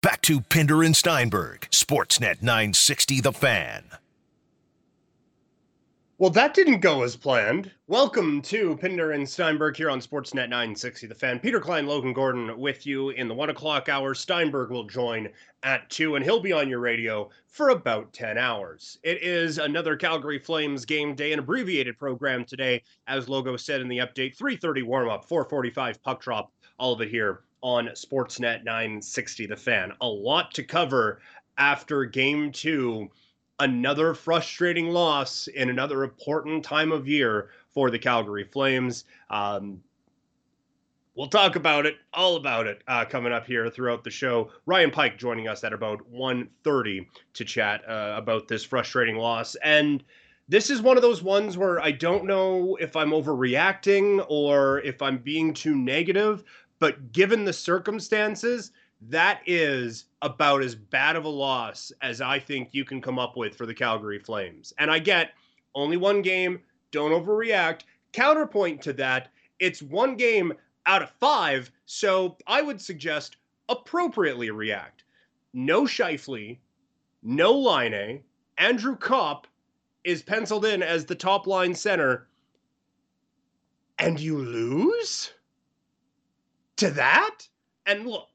Back to Pinder and Steinberg, Sportsnet 960 The Fan. Well, that didn't go as planned. Welcome to Pinder and Steinberg here on Sportsnet 960 The Fan. Peter Klein, Logan Gordon with you in the one o'clock hour. Steinberg will join at two, and he'll be on your radio for about 10 hours. It is another Calgary Flames game day, an abbreviated program today, as Logo said in the update. 3:30 warm up, 4:45 puck drop. All of it here on Sportsnet 960 The Fan. A lot to cover after game two another frustrating loss in another important time of year for the Calgary Flames. Um, we'll talk about it, all about it, uh, coming up here throughout the show. Ryan Pike joining us at about 1.30 to chat uh, about this frustrating loss. And this is one of those ones where I don't know if I'm overreacting or if I'm being too negative, but given the circumstances, that is about as bad of a loss as I think you can come up with for the Calgary Flames. And I get only one game, don't overreact. Counterpoint to that, it's one game out of five, so I would suggest appropriately react. No Scheifele, no Laine, Andrew Copp is penciled in as the top line center, and you lose to that? And look,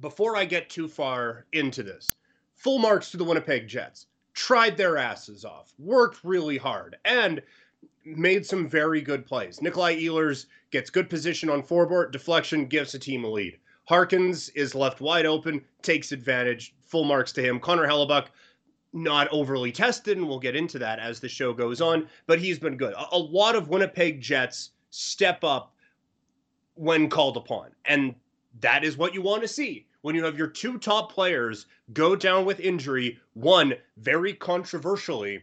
before I get too far into this, full marks to the Winnipeg Jets. Tried their asses off, worked really hard, and made some very good plays. Nikolai Ehlers gets good position on Forbort, deflection gives the team a lead. Harkins is left wide open, takes advantage, full marks to him. Connor Hellebuyck, not overly tested, and we'll get into that as the show goes on, but he's been good. A, a lot of Winnipeg Jets step up when called upon, and that is what you want to see when you have your two top players go down with injury, one very controversially,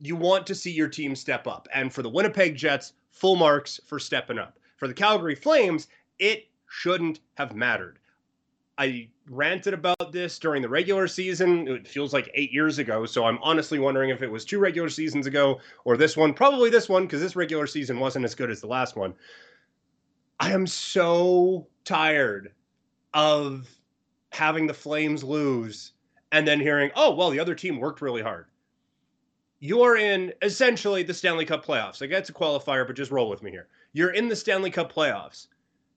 you want to see your team step up. And for the Winnipeg Jets, full marks for stepping up. For the Calgary Flames, it shouldn't have mattered. I ranted about this during the regular season. It feels like eight years ago. So I'm honestly wondering if it was two regular seasons ago or this one. Probably this one, because this regular season wasn't as good as the last one. I am so tired of having the Flames lose and then hearing, oh, well, the other team worked really hard. You are in essentially the Stanley Cup playoffs. I it's a qualifier, but just roll with me here. You're in the Stanley Cup playoffs.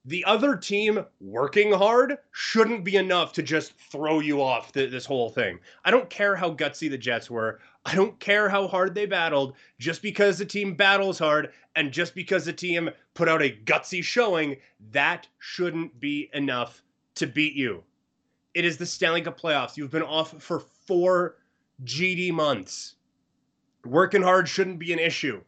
The other team working hard shouldn't be enough to just throw you off the, this whole thing. I don't care how gutsy the Jets were. I don't care how hard they battled. Just because the team battles hard and just because the team put out a gutsy showing, that shouldn't be enough to beat you. It is the Stanley Cup playoffs. You've been off for four GD months. Working hard shouldn't be an issue.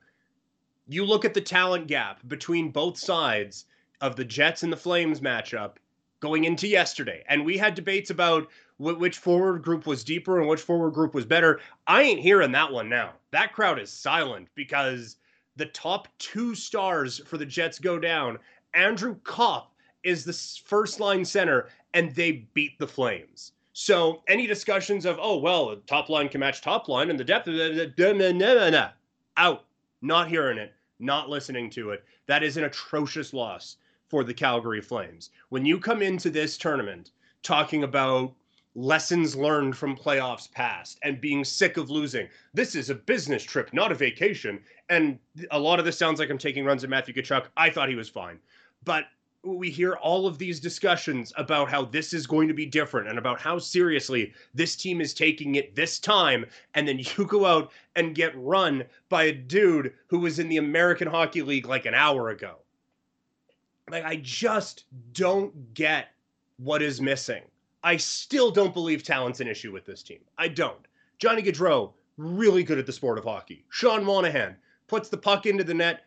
You look at the talent gap between both sides of the Jets and the Flames matchup going into yesterday, and we had debates about which forward group was deeper and which forward group was better. I ain't hearing that one now. That crowd is silent because the top two stars for the Jets go down. Andrew Copp is the first line center, and they beat the Flames. So any discussions of oh well, top line can match top line and the depth of out, not hearing it, not listening to it. That is an atrocious loss for the Calgary Flames. When you come into this tournament talking about lessons learned from playoffs past and being sick of losing. This is a business trip, not a vacation. And a lot of this sounds like I'm taking runs at Matthew Tkachuk. I thought he was fine. But we hear all of these discussions about how this is going to be different and about how seriously this team is taking it this time and then you go out and get run by a dude who was in the American Hockey League like an hour ago like I just don't get what is missing I still don't believe talent's an issue with this team I don't Johnny Gaudreau really good at the sport of hockey Sean Monahan puts the puck into the net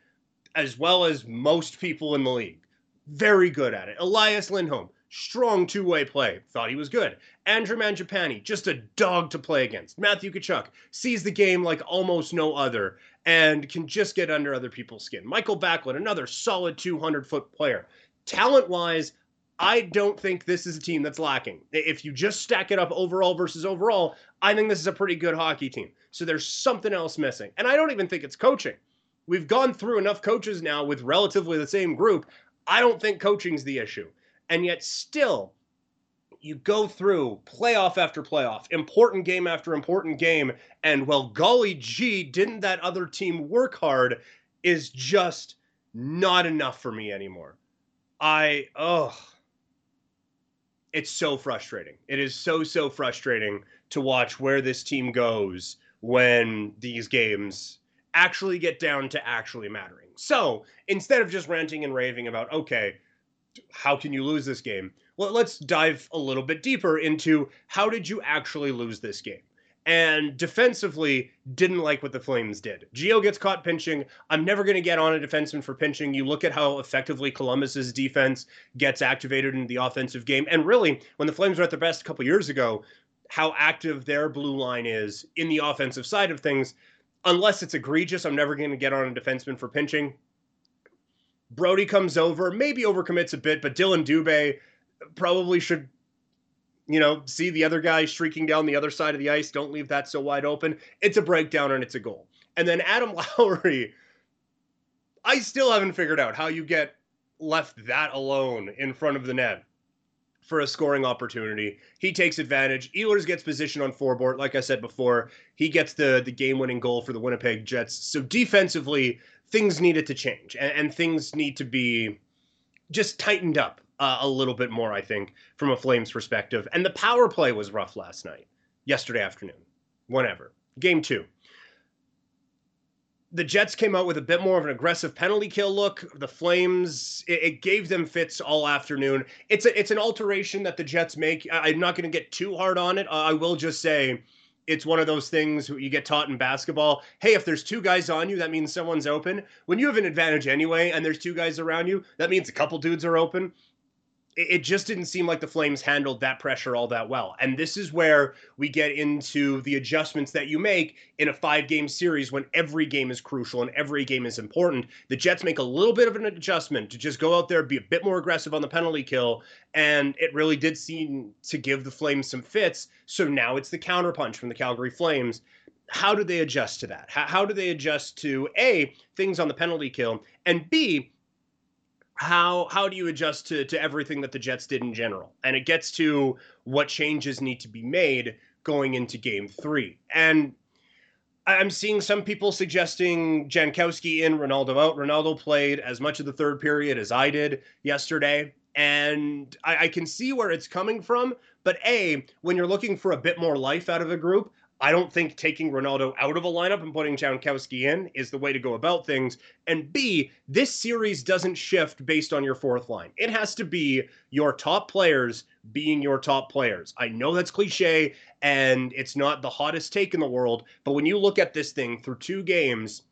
as well as most people in the league very good at it. Elias Lindholm, strong two-way play. Thought he was good. Andrew Mangiapane, just a dog to play against. Matthew Tkachuk sees the game like almost no other and can just get under other people's skin. Michael Backlund, another solid 200-foot player. Talent-wise, I don't think this is a team that's lacking. If you just stack it up overall versus overall, I think this is a pretty good hockey team. So there's something else missing. And I don't even think it's coaching. We've gone through enough coaches now with relatively the same group. I don't think coaching's the issue. And yet, still, you go through playoff after playoff, important game after important game, and well, golly gee, didn't that other team work hard? Is just not enough for me anymore. I, oh, it's so frustrating. It is so, so frustrating to watch where this team goes when these games actually get down to actually mattering. So instead of just ranting and raving about, okay, how can you lose this game? Well, let's dive a little bit deeper into how did you actually lose this game? And defensively, didn't like what the Flames did. Gio gets caught pinching. I'm never going to get on a defenseman for pinching. You look at how effectively Columbus's defense gets activated in the offensive game. And really, when the Flames were at their best a couple years ago, how active their blue line is in the offensive side of things. Unless it's egregious, I'm never going to get on a defenseman for pinching. Brody comes over, maybe overcommits a bit, but Dillon Dubé probably should, you know, see the other guy streaking down the other side of the ice. Don't leave that so wide open. It's a breakdown and it's a goal. And then Adam Lowry, I still haven't figured out how you get left that alone in front of the net for a scoring opportunity. He takes advantage. Ehlers gets position on Forbort. Like I said before, he gets the the game winning goal for the Winnipeg Jets. So defensively, things needed to change and, and things need to be just tightened up uh, a little bit more, I think, from a Flames perspective. And the power play was rough last night, yesterday afternoon, whenever. Game two. The Jets came out with a bit more of an aggressive penalty kill look. The Flames, it, it gave them fits all afternoon. It's a, it's an alteration that the Jets make. I, I'm not going to get too hard on it. I will just say it's one of those things you get taught in basketball. Hey, if there's two guys on you, that means someone's open. When you have an advantage anyway, and there's two guys around you, that means a couple dudes are open it just didn't seem like the Flames handled that pressure all that well. And this is where we get into the adjustments that you make in a five game series when every game is crucial and every game is important. The Jets make a little bit of an adjustment to just go out there, be a bit more aggressive on the penalty kill. And it really did seem to give the Flames some fits. So now it's the counterpunch from the Calgary Flames. How do they adjust to that? How, do they adjust to A, things on the penalty kill, and B, how how do you adjust to to everything that the Jets did in general? And it gets to what changes need to be made going into game 3. And I'm seeing some people suggesting Jankowski in, Rinaldo out. Rinaldo played as much of the third period as I did yesterday. And I, I, can see where it's coming from. But A, when you're looking for a bit more life out of a group, I don't think taking Rinaldo out of a lineup and putting Jankowski in is the way to go about things. And B, this series doesn't shift based on your fourth line. It has to be your top players being your top players. I know that's cliche and it's not the hottest take in the world, but when you look at this thing through two games,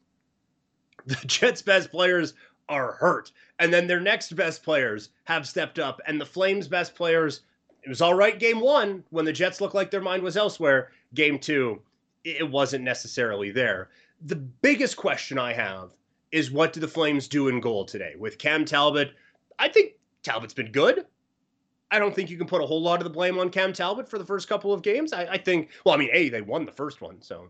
the Jets' best players are hurt. And then their next best players have stepped up, and the Flames' best players it was all right game one when the Jets looked like their mind was elsewhere. Game two, it wasn't necessarily there. The biggest question I have is what do the Flames do in goal today? With Cam Talbot, I think Talbot's been good. I don't think you can put a whole lot of the blame on Cam Talbot for the first couple of games. I, I think, well, I mean, A, they won the first one, so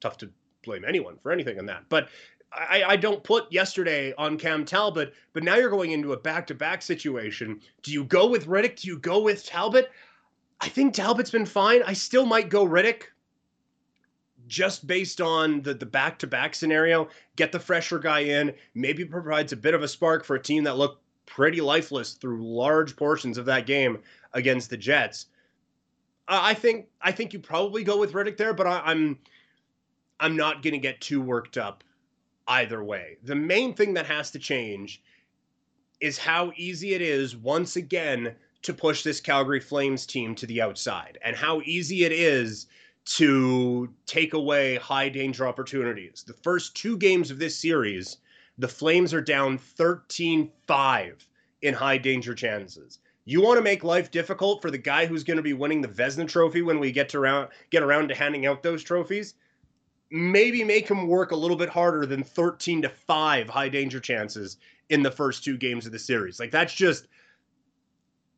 tough to blame anyone for anything on that. But I, I don't put yesterday on Cam Talbot, but now you're going into a back to back situation. Do you go with Rittich? Do you go with Talbot? I think Talbot's been fine. I still might go Rittich just based on the the back to back scenario. Get the fresher guy in, maybe provides a bit of a spark for a team that looked pretty lifeless through large portions of that game against the Jets. I think I think you probably go with Rittich there, but I, I'm I'm not going to get too worked up either way. The main thing that has to change is how easy it is once again to push this Calgary Flames team to the outside and how easy it is to take away high danger opportunities. The first two games of this series, the Flames are down 13 5 in high danger chances. You want to make life difficult for the guy who's going to be winning the Vezina trophy when we get to around, get around to handing out those trophies? maybe make him work a little bit harder than 13 to 5 high danger chances in the first two games of the series. Like that's just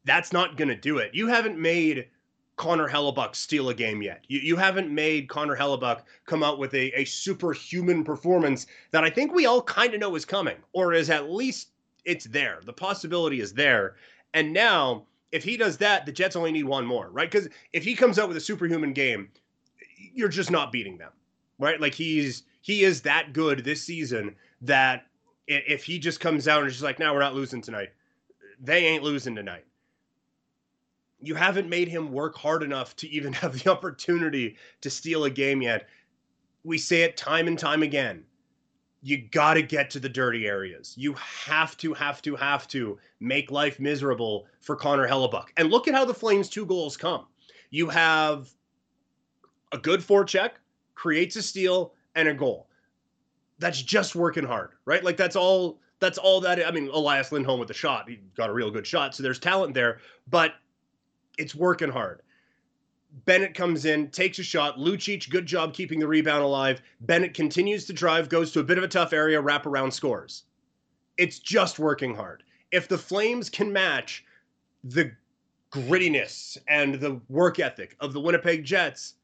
that's not going to do it. You haven't made Connor Hellebuyck steal a game yet. You, you haven't made Connor Hellebuyck come out with a, a superhuman performance that I think we all kind of know is coming, or is at least it's there. The possibility is there. And now If he does that, the Jets only need one more, right? Because if he comes out with a superhuman game, you're just not beating them, right? Like he's he is that good this season that if he just comes out and is just like, "Now we're not losing tonight," they ain't losing tonight. You haven't made him work hard enough to even have the opportunity to steal a game yet. We say it time and time again you got to get to the dirty areas. You have to, have to, have to make life miserable for Connor Hellebuyck. And look at how the Flames' two goals come. You have a good forecheck, creates a steal, and a goal. That's just working hard, right? Like that's all. That's all that. I mean, Elias Lindholm with the shot, he got a real good shot, so there's talent there. But it's working hard. Bennett comes in, takes a shot. Lucic, good job keeping the rebound alive. Bennett continues to drive, goes to a bit of a tough area, wrap around, scores. It's just working hard. If the Flames can match the grittiness and the work ethic of the Winnipeg Jets,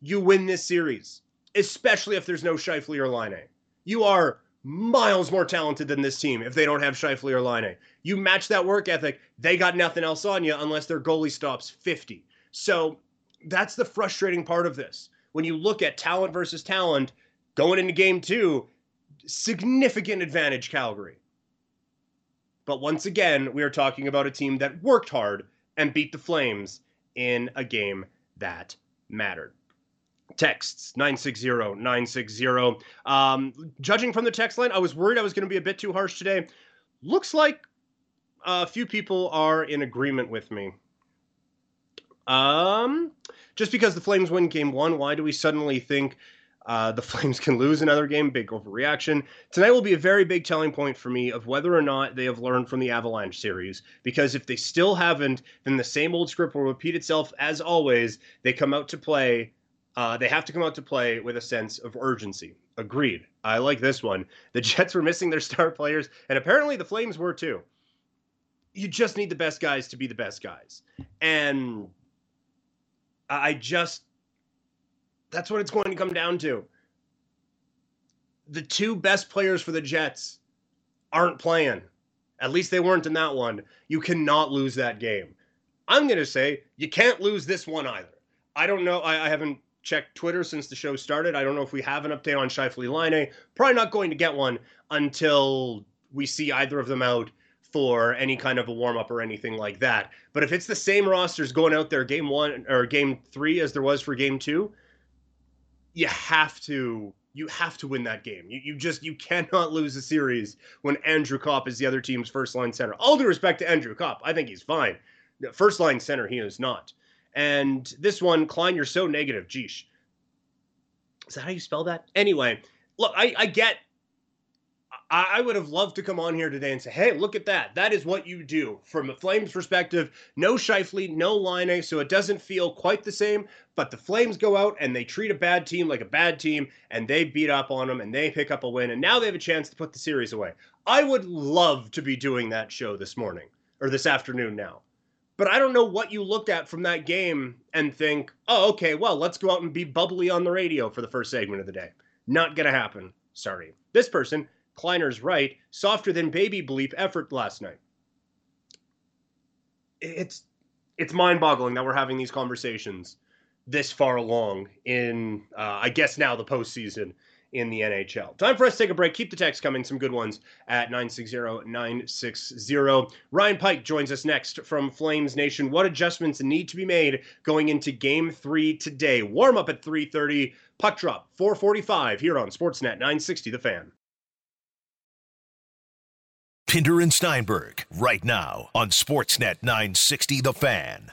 you win this series, especially if there's no Scheifele or Laine. You are miles more talented than this team if they don't have Scheifele or Laine. You match that work ethic, they got nothing else on you unless their goalie stops 50. So that's the frustrating part of this. When you look at talent versus talent going into game two, significant advantage Calgary. But once again, we are talking about a team that worked hard and beat the Flames in a game that mattered. Texts 960 960. Um, judging from the text line, I was worried I was going to be a bit too harsh today. Looks like a few people are in agreement with me. Um, just because the Flames win game one, why do we suddenly think uh, the Flames can lose another game? Big overreaction. Tonight will be a very big telling point for me of whether or not they have learned from the Avalanche series. Because if they still haven't, then the same old script will repeat itself as always. They come out to play. Uh, they have to come out to play with a sense of urgency. Agreed. I like this one. The Jets were missing their star players, and apparently the Flames were too. You just need the best guys to be the best guys. And I just that's what it's going to come down to. The two best players for the Jets aren't playing. At least they weren't in that one. You cannot lose that game. I'm going to say you can't lose this one either. I don't know. I, I, haven't checked Twitter since the show started. I don't know if we have an update on Scheifele Laine. Probably not going to get one until we see either of them out for any kind of a warm up or anything like that. But if it's the same rosters going out there game one or game three as there was for game two, you have to you have to win that game. You, you just you cannot lose a series when Andrew Copp is the other team's first line center. All due respect to Andrew Copp, I think he's fine. First line center, he is not. And this one, Klein, you're so negative. Geesh. Is that how you spell that? Anyway, look, I, I get I, would have loved to come on here today and say, hey, look at that. That is what you do. From a Flames perspective, no Scheifele, no Laine, so it doesn't feel quite the same. But the Flames go out and they treat a bad team like a bad team, and they beat up on them and they pick up a win, and now they have a chance to put the series away. I would love to be doing that show this morning or this afternoon now. But I don't know what you looked at from that game and think, oh, okay, well, let's go out and be bubbly on the radio for the first segment of the day. Not going to happen. Sorry. This person Kleiner's right, softer than baby bleep effort last night. It's it's mind-boggling that we're having these conversations this far along in, uh, I guess now the postseason in the NHL. Time for us to take a break. Keep the text coming. Some good ones at 960-960. Ryan Pike joins us next from Flames Nation. What adjustments need to be made going into Game 3 today? Warm up at 3.30. Puck drop 445 here on Sportsnet 960 The Fan. Pinder and Steinberg right now on Sportsnet 960 The Fan.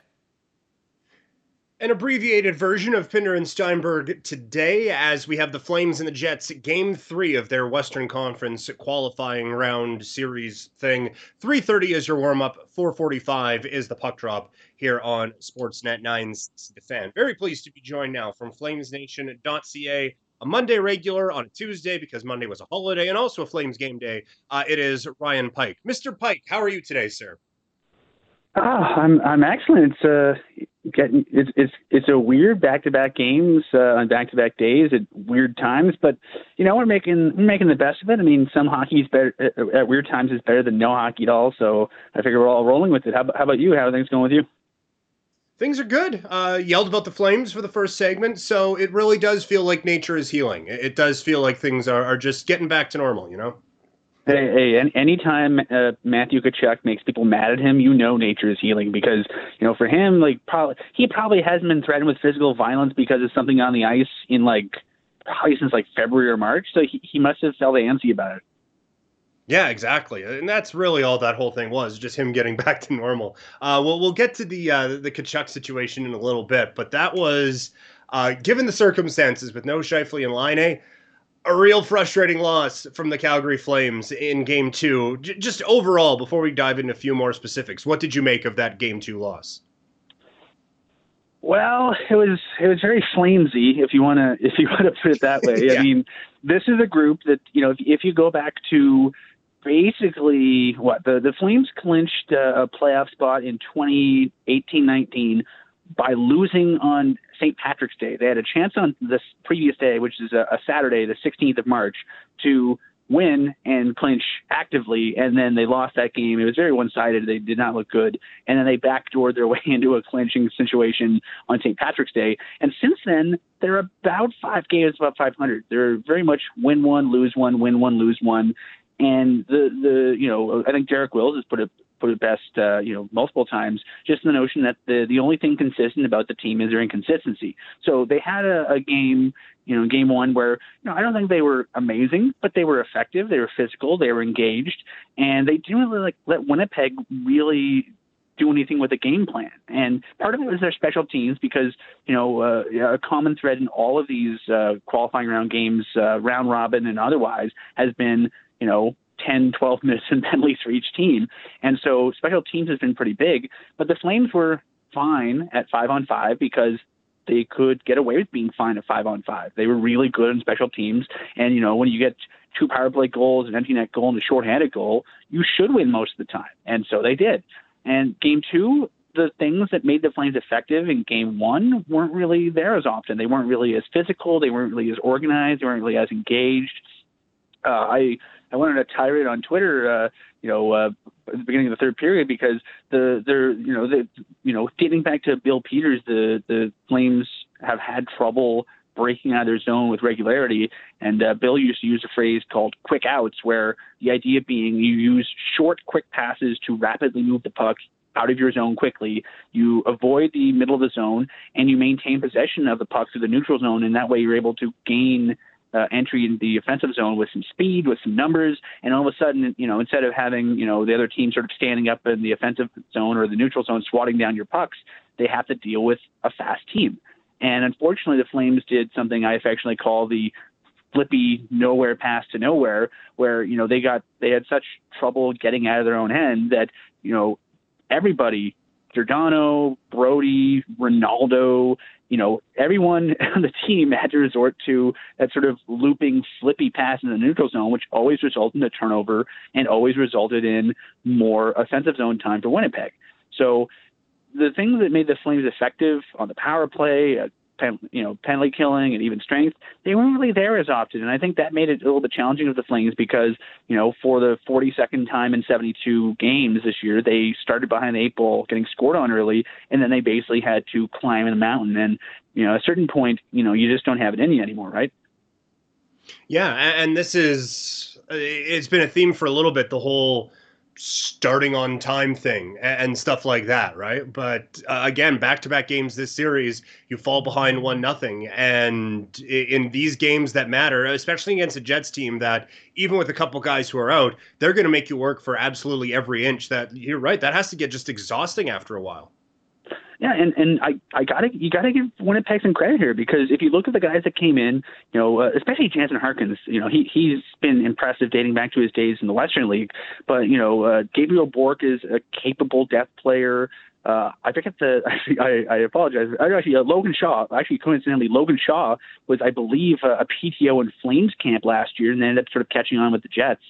An abbreviated version of Pinder and Steinberg today, as we have the Flames and the Jets game three of their Western Conference qualifying round series thing. 3:30 is your warm up. 4:45 is the puck drop here on Sportsnet 960 The Fan. Very pleased to be joined now from FlamesNation.ca a Monday regular on a Tuesday because Monday was a holiday and also a Flames game day. Uh, it is Ryan Pike. Mr. Pike, how are you today, sir? Oh, I'm I'm excellent. It's uh getting it's it's it's a weird back to back games uh, on back to back days at weird times, but you know we're making we're making the best of it. I mean, some hockey is better at weird times is better than no hockey at all. So I figure we're all rolling with it. How, how about you? How are things going with you? Things are good. Uh, yelled about the Flames for the first segment, so it really does feel like nature is healing. It, does feel like things are, are just getting back to normal, you know? Hey, hey anytime uh, Matthew Tkachuk makes people mad at him, you know nature is healing because you know for him, like probably he probably hasn't been threatened with physical violence because of something on the ice in like probably since like February or March. So he, he must have felt antsy about it. Yeah, exactly, and that's really all that whole thing was, just him getting back to normal. Uh, well, we'll get to the uh, the Tkachuk situation in a little bit, but that was, uh, given the circumstances, with no Scheifele and Laine, a real frustrating loss from the Calgary Flames in Game Two. J- just overall, before we dive into a few more specifics, what did you make of that Game Two loss? Well, it was it was very flamesy, if you want to if you want to put it that way. yeah. I mean, this is a group that you know if, if you go back to basically what the the Flames clinched a playoff spot in 2018-19 by losing on St. Patrick's Day. They had a chance on this previous day, which is a, a Saturday, the 16th of March, to win and clinch actively, and then they lost that game. It was very one-sided. They did not look good, and then they backdoored their way into a clinching situation on St. Patrick's Day. And since then, they're about five games above 500. They're very much win one, lose one, win one, lose one. And the the you know I think Derek Wills has put it put it best uh, you know multiple times. Just the notion that the the only thing consistent about the team is their inconsistency. So they had a, a game you know game one where you know I don't think they were amazing, but they were effective. They were physical. They were engaged, and they didn't really like let Winnipeg really do anything with a game plan. And part of it was their special teams because, you know, uh, a common thread in all of these uh, qualifying round games, uh, round robin and otherwise, has been you know, 10, 12 minutes in penalties for each team. And so special teams has been pretty big, but the Flames were fine at five on five because they could get away with being fine at five on five. They were really good on special teams. And, you know, when you get two power play goals, an empty net goal, and a shorthanded goal, you should win most of the time. And so they did. And game two, the things that made the Flames effective in game one weren't really there as often. They weren't really as physical. They weren't really as organized. They weren't really as engaged. Uh, I I went on a tirade on Twitter, uh, you know, uh, at the beginning of the third period because the they're you know the you know getting back to Bill Peters, the the Flames have had trouble breaking out of their zone with regularity. And uh, Bill used to use a phrase called quick outs, where the idea being you use short, quick passes to rapidly move the puck out of your zone quickly. You avoid the middle of the zone and you maintain possession of the puck through the neutral zone. And that way you're able to gain uh, entry in the offensive zone with some speed, with some numbers, and all of a sudden, you know, instead of having you know the other team sort of standing up in the offensive zone or the neutral zone swatting down your pucks, they have to deal with a fast team. And unfortunately, the Flames did something I affectionately call the flippy nowhere pass to nowhere, where you know they got they had such trouble getting out of their own end that you know everybody Giordano, Brody, Rinaldo, you know, everyone on the team had to resort to that sort of looping, flippy pass in the neutral zone, which always resulted in a turnover and always resulted in more offensive zone time for Winnipeg. So the thing that made the Flames effective on the power play, uh, pen, you know, penalty killing and even strength, they weren't really there as often. And I think that made it a little bit challenging for the Flames because, you know, for the 42nd time in 72 games this year, they started behind the eight ball, getting scored on early, and then they basically had to climb the mountain. And, you know, at a certain point, you know, you just don't have it in you anymore, right? Yeah. And this is, uh, it's been a theme for a little bit, the whole, starting on time thing and, stuff like that, right? But uh, again, back to back games this series, you fall behind one nothing, and in these games that matter, especially against a Jets team that even with a couple guys who are out, they're going to make you work for absolutely every inch. That you're right, that has to get just exhausting after a while. Yeah, and and I I gotta you gotta give Winnipeg some credit here because if you look at the guys that came in, you know, uh, especially Jansen Harkins, you know, he he's been impressive dating back to his days in the Western League. But you know, uh, Gabriel Bourque is a capable depth player. Uh, I forget the. I, I apologize. Actually, uh, Logan Shaw. Actually, coincidentally, Logan Shaw was, I believe, uh, a PTO in Flames camp last year, and ended up sort of catching on with the Jets.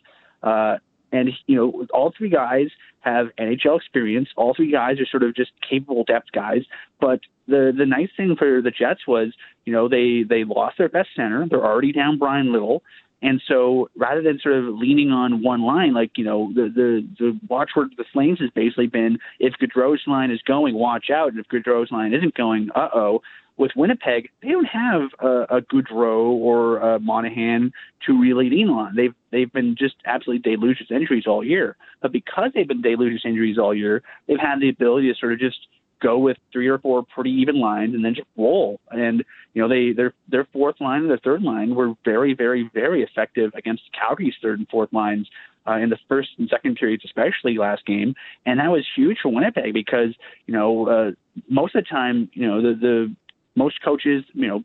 Uh, and you know, all three guys have NHL experience. All three guys are sort of just capable depth guys. But the the nice thing for the Jets was, you know, they they lost their best center. They're already down Bryan Little. And so rather than sort of leaning on one line, like, you know, the, the, the watchword of the Flames has basically been if Gaudreau's line is going, watch out. And if Gaudreau's line isn't going, uh oh with Winnipeg, they don't have a, a or a Monahan to really lean on. They've they've been just absolutely deluged injuries all year. But because they've been deluged injuries all year, they've had the ability to sort of just go with three or four pretty even lines and then just roll. And you know they their their fourth line and their third line were very very very effective against Calgary's third and fourth lines. Uh, in the first and second periods, especially last game, and that was huge for Winnipeg because you know uh, most of the time, you know the the most coaches, you know,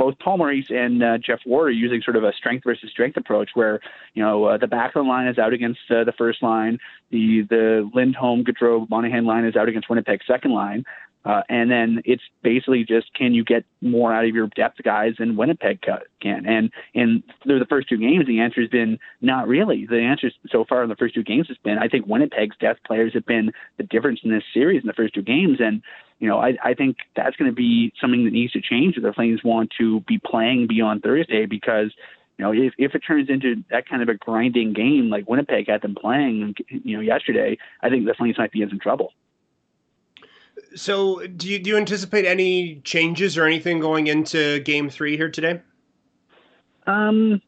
both Paul Maurice and uh, Geoff Ward are using sort of a strength versus strength approach, where you know uh, the back of the line is out against uh, the first line, the the Lindholm, Gaudreau, Monahan line is out against Winnipeg's second line, uh, and then it's basically just can you get more out of your depth guys than Winnipeg can? And in through the first two games, the answer has been not really. The answer so far in the first two games has been I think Winnipeg's depth players have been the difference in this series in the first two games, and you know, I, I think that's going to be something that needs to change if the Flames want to be playing beyond Thursday because, you know, if, if it turns into that kind of a grinding game like Winnipeg had them playing, you know, yesterday, I think the Flames might be in some trouble. So, do you do you anticipate any changes or anything going into Game Three here today? Um,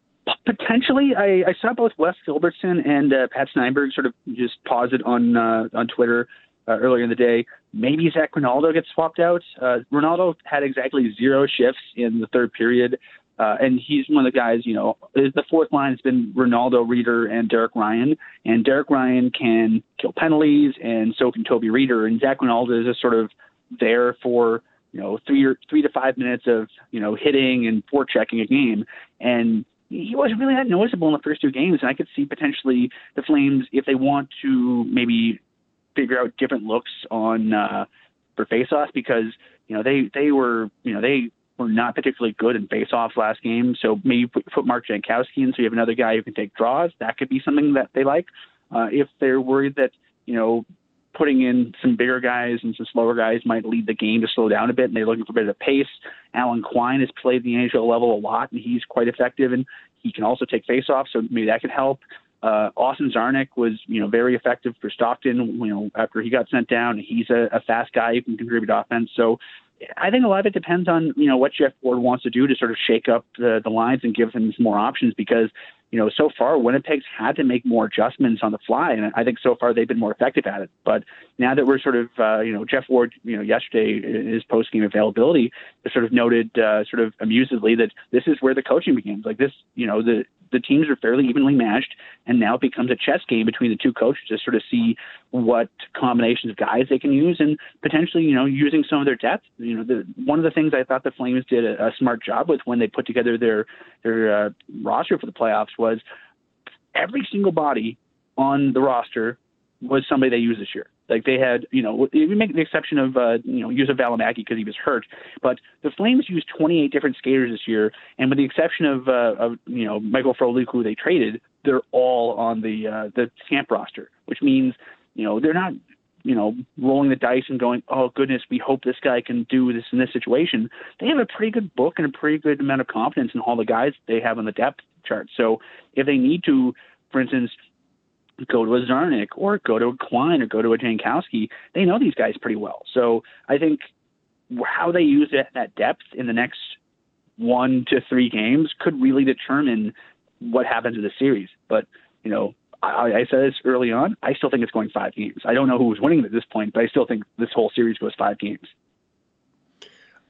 potentially. I, I saw both Wes Gilbertson and uh, Pat Steinberg sort of just pause it on uh, on Twitter uh, earlier in the day. Maybe Zach Rinaldo gets swapped out. Uh, Rinaldo had exactly zero shifts in the third period, uh, and he's one of the guys. You know, the fourth line has been Rinaldo, Rieder, and Derek Ryan, and Derek Ryan can kill penalties, and so can Toby Rieder, and Zach Rinaldo is just sort of there for you know three or three to five minutes of you know hitting and forechecking a game, and he wasn't really that noticeable in the first two games, and I could see potentially the Flames, if they want to maybe figure out different looks on uh, for faceoffs because you know they they were you know they were not particularly good in faceoffs last game. So maybe put, put Mark Jankowski in, so you have another guy who can take draws. That could be something that they like. Uh, if they're worried that you know putting in some bigger guys and some slower guys might lead the game to slow down a bit, and they're looking for a bit of pace. Alan Quine has played the NHL level a lot, and he's quite effective, and he can also take faceoffs, so maybe that could help. Uh, Austin Czarnik was, you know, very effective for Stockton. You know, after he got sent down, he's a, a fast guy who can contribute offense. So I think a lot of it depends on you know what Geoff Ward wants to do to sort of shake up the, the lines and give them some more options because you know so far Winnipeg's had to make more adjustments on the fly and I think so far they've been more effective at it. But now that we're sort of uh, you know Geoff Ward you know yesterday in his post game availability sort of noted uh, sort of amusedly that this is where the coaching begins. Like this you know the the teams are fairly evenly matched, and now it becomes a chess game between the two coaches to sort of see what combinations of guys they can use, and potentially, you know, using some of their depth. You know, the, one of the things I thought the Flames did a, a smart job with when they put together their their uh, roster for the playoffs was every single body on the roster was somebody they used this year. Like they had, you know, we make the exception of, uh, you know, Juuso Valimaki because he was hurt, but the Flames used 28 different skaters this year, and with the exception of, uh, of you know, Michael Frolik, who they traded, they're all on the uh, the camp roster, which means, you know, they're not, you know, rolling the dice and going, oh goodness, we hope this guy can do this in this situation. They have a pretty good book and a pretty good amount of confidence in all the guys they have on the depth chart. So if they need to, for instance, go to a Czarnik or go to a Quine or go to a Jankowski. They know these guys pretty well. So I think how they use it, that depth in the next one to three games could really determine what happens in the series. But, you know, I, I said this early on. I still think it's going five games. I don't know who's winning at this point, but I still think this whole series goes five games.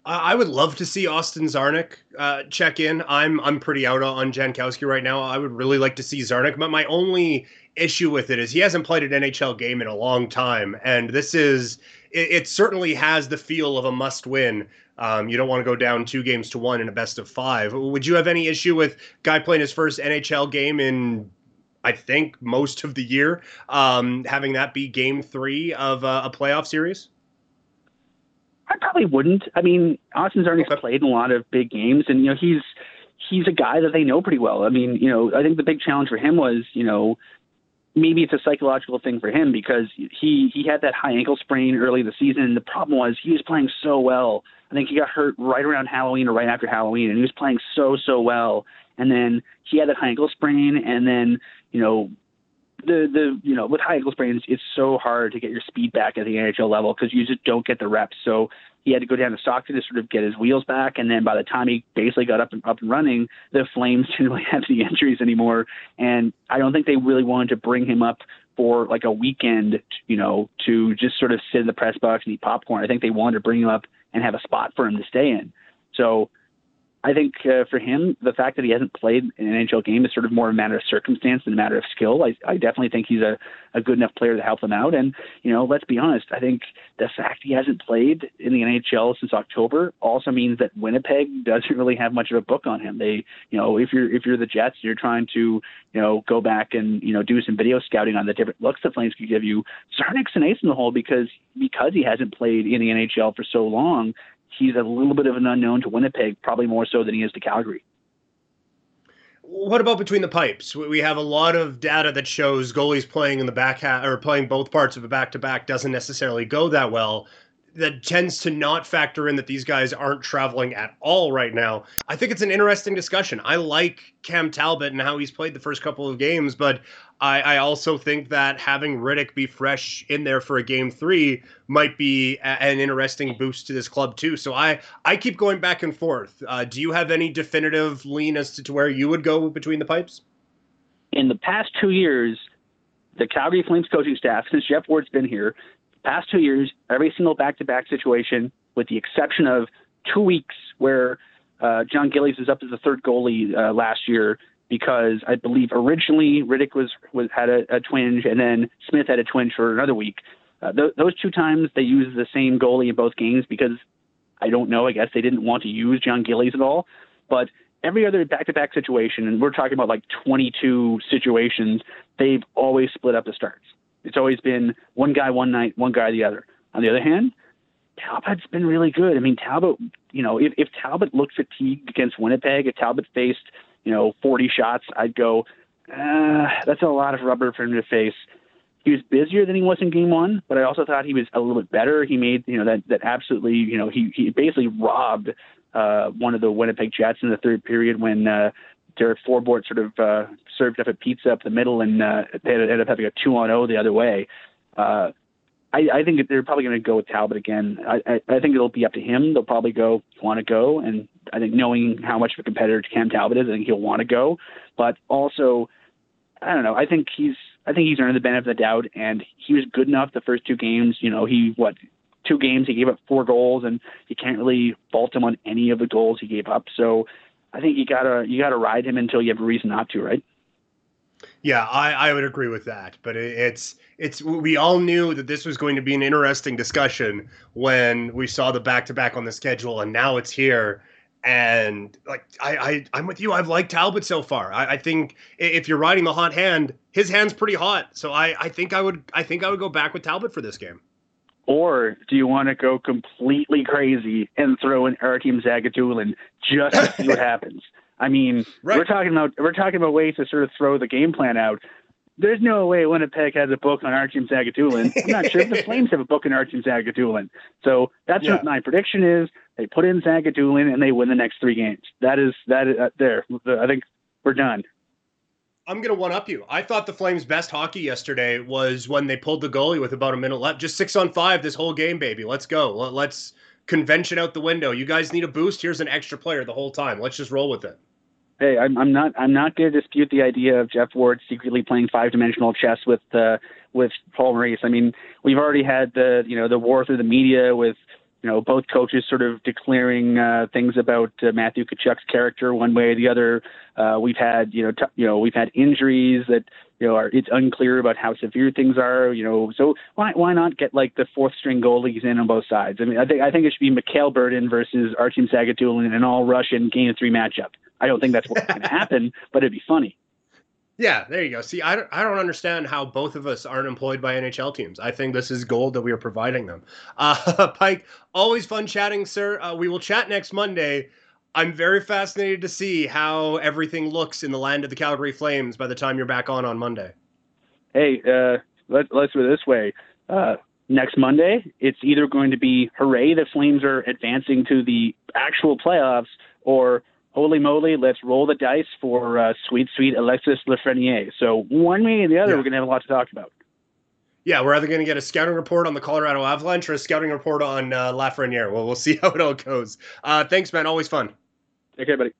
I would love to see Austin Czarnik uh, check in. I'm I'm pretty out on Jankowski right now. I would really like to see Czarnik, but my only issue with it is he hasn't played an NHL game in a long time, and this is it, it certainly has the feel of a must-win. Um, you don't want to go down two games to one in a best of five. Would you have any issue with guy playing his first NHL game in I think most of the year, um, having that be game three of uh, a playoff series? I probably wouldn't. I mean, Austin Czarnik's okay. played in a lot of big games, and you know he's he's a guy that they know pretty well. I mean, you know, I think the big challenge for him was, you know, maybe it's a psychological thing for him because he he had that high ankle sprain early in the season. And the problem was he was playing so well. I think he got hurt right around Halloween or right after Halloween, and he was playing so so well. And then he had that high ankle sprain, and then you know the the you know with high ankle sprains, it's so hard to get your speed back at the NHL level because you just don't get the reps. So he had to go down to Stockton to sort of get his wheels back, and then by the time he basically got up and up and running, the Flames didn't really have any injuries anymore, and I don't think they really wanted to bring him up for like a weekend, you know, to just sort of sit in the press box and eat popcorn. I think they wanted to bring him up and have a spot for him to stay in. So I think uh, for him, the fact that he hasn't played an NHL game is sort of more a matter of circumstance than a matter of skill. I, I definitely think he's a, a good enough player to help them out. And, you know, let's be honest, I think the fact he hasn't played in the NHL since October also means that Winnipeg doesn't really have much of a book on him. They, you know, if you're if you're the Jets, you're trying to, you know, go back and, you know, do some video scouting on the different looks the Flames could give you. Czarnik's an ace in the hole because because he hasn't played in the NHL for so long, he's a little bit of an unknown to Winnipeg, probably more so than he is to Calgary. What about between the pipes? We have a lot of data that shows goalies playing in the back half or playing both parts of a back to back doesn't necessarily go that well that tends to not factor in that these guys aren't traveling at all right now. I think it's an interesting discussion. I like Cam Talbot and how he's played the first couple of games, but I, I also think that having Rittich be fresh in there for a game three might be a, an interesting boost to this club too. So I I keep going back and forth. Uh, do you have any definitive lean as to, to where you would go between the pipes? In the past two years, the Calgary Flames coaching staff, since Geoff Ward's been here, past two years, every single back-to-back situation, with the exception of two weeks where uh, Jon Gillies is up as the third goalie uh, last year because I believe originally Rittich was, was had a, a twinge and then Smith had a twinge for another week. Uh, th- those two times they used the same goalie in both games because I don't know. I guess they didn't want to use Jon Gillies at all. But every other back-to-back situation, and we're talking about like 22 situations, they've always split up the starts. It's always been one guy one night, one guy the other. On the other hand, Talbot's been really good. I mean, Talbot, you know, if, if Talbot looked fatigued against Winnipeg, if Talbot faced, you know, 40 shots, I'd go, uh, that's a lot of rubber for him to face. He was busier than he was in game one, but I also thought he was a little bit better. He made, you know, that, that absolutely, you know, he, he basically robbed uh, one of the Winnipeg Jets in the third period when uh, Derek Forbort sort of uh, served up a pizza up the middle, and uh, they ended up having a two on zero the other way. Uh, I, I think they're probably going to go with Talbot again. I, I, I think it'll be up to him. They'll probably go want to go, and I think knowing how much of a competitor Cam Talbot is, I think he'll want to go. But also, I don't know. I think he's I think he's earned the benefit of the doubt, and he was good enough the first two games. You know, he what two games he gave up four goals, and you can't really fault him on any of the goals he gave up. So I think you gotta you gotta ride him until you have a reason not to, right? Yeah, I, I would agree with that. But it, it's it's we all knew that this was going to be an interesting discussion when we saw the back to back on the schedule, and now it's here. And like I, I I'm with you. I've liked Talbot so far. I, I think if you're riding the hot hand, his hand's pretty hot. So I, I think I would I think I would go back with Talbot for this game. Or do you want to go completely crazy and throw in Artem Zagidulin just to see what happens? I mean, right. we're talking about we're talking about ways to sort of throw the game plan out. There's no way Winnipeg has a book on Artem Zagidulin. I'm not sure if the Flames have a book on Artem Zagidulin. So that's yeah. what my prediction is. They put in Zagidulin and they win the next three games. That is that is uh, there. I think we're done. I'm going to one up you. I thought the Flames' best hockey yesterday was when they pulled the goalie with about a minute left. Just six on five this whole game, baby. Let's go. Let's convention out the window. You guys need a boost. Here's an extra player the whole time. Let's just roll with it. Hey, I'm, I'm not. I'm not going to dispute the idea of Geoff Ward secretly playing five-dimensional chess with uh, with Paul Maurice. I mean, we've already had the you know the war through the media with you know, both coaches sort of declaring uh, things about uh, Matthew Tkachuk's character one way or the other. Uh, we've had, you know, t- you know, we've had injuries that, you know, are it's unclear about how severe things are. You know, so why why not get like the fourth string goalies in on both sides? I mean, I think I think it should be Mikhail Berdin versus Artem Zagidulin in an all Russian game three matchup. I don't think that's what's going to happen, but it'd be funny. Yeah, there you go. See, I don't, I don't understand how both of us aren't employed by NHL teams. I think this is gold that we are providing them. Uh, Pike, always fun chatting, sir. Uh, we will chat next Monday. I'm very fascinated to see how everything looks in the land of the Calgary Flames by the time you're back on on Monday. hey, uh, let, let's do it this way. Uh, next Monday, it's either going to be hooray, the Flames are advancing to the actual playoffs, or holy moly, let's roll the dice for uh, sweet, sweet Alexis Lafreniere. So one way or the other, yeah. we're going to have a lot to talk about. Yeah, we're either going to get a scouting report on the Colorado Avalanche or a scouting report on uh, Lafreniere. Well, we'll see how it all goes. Uh, thanks, man. Always fun. Okay, buddy.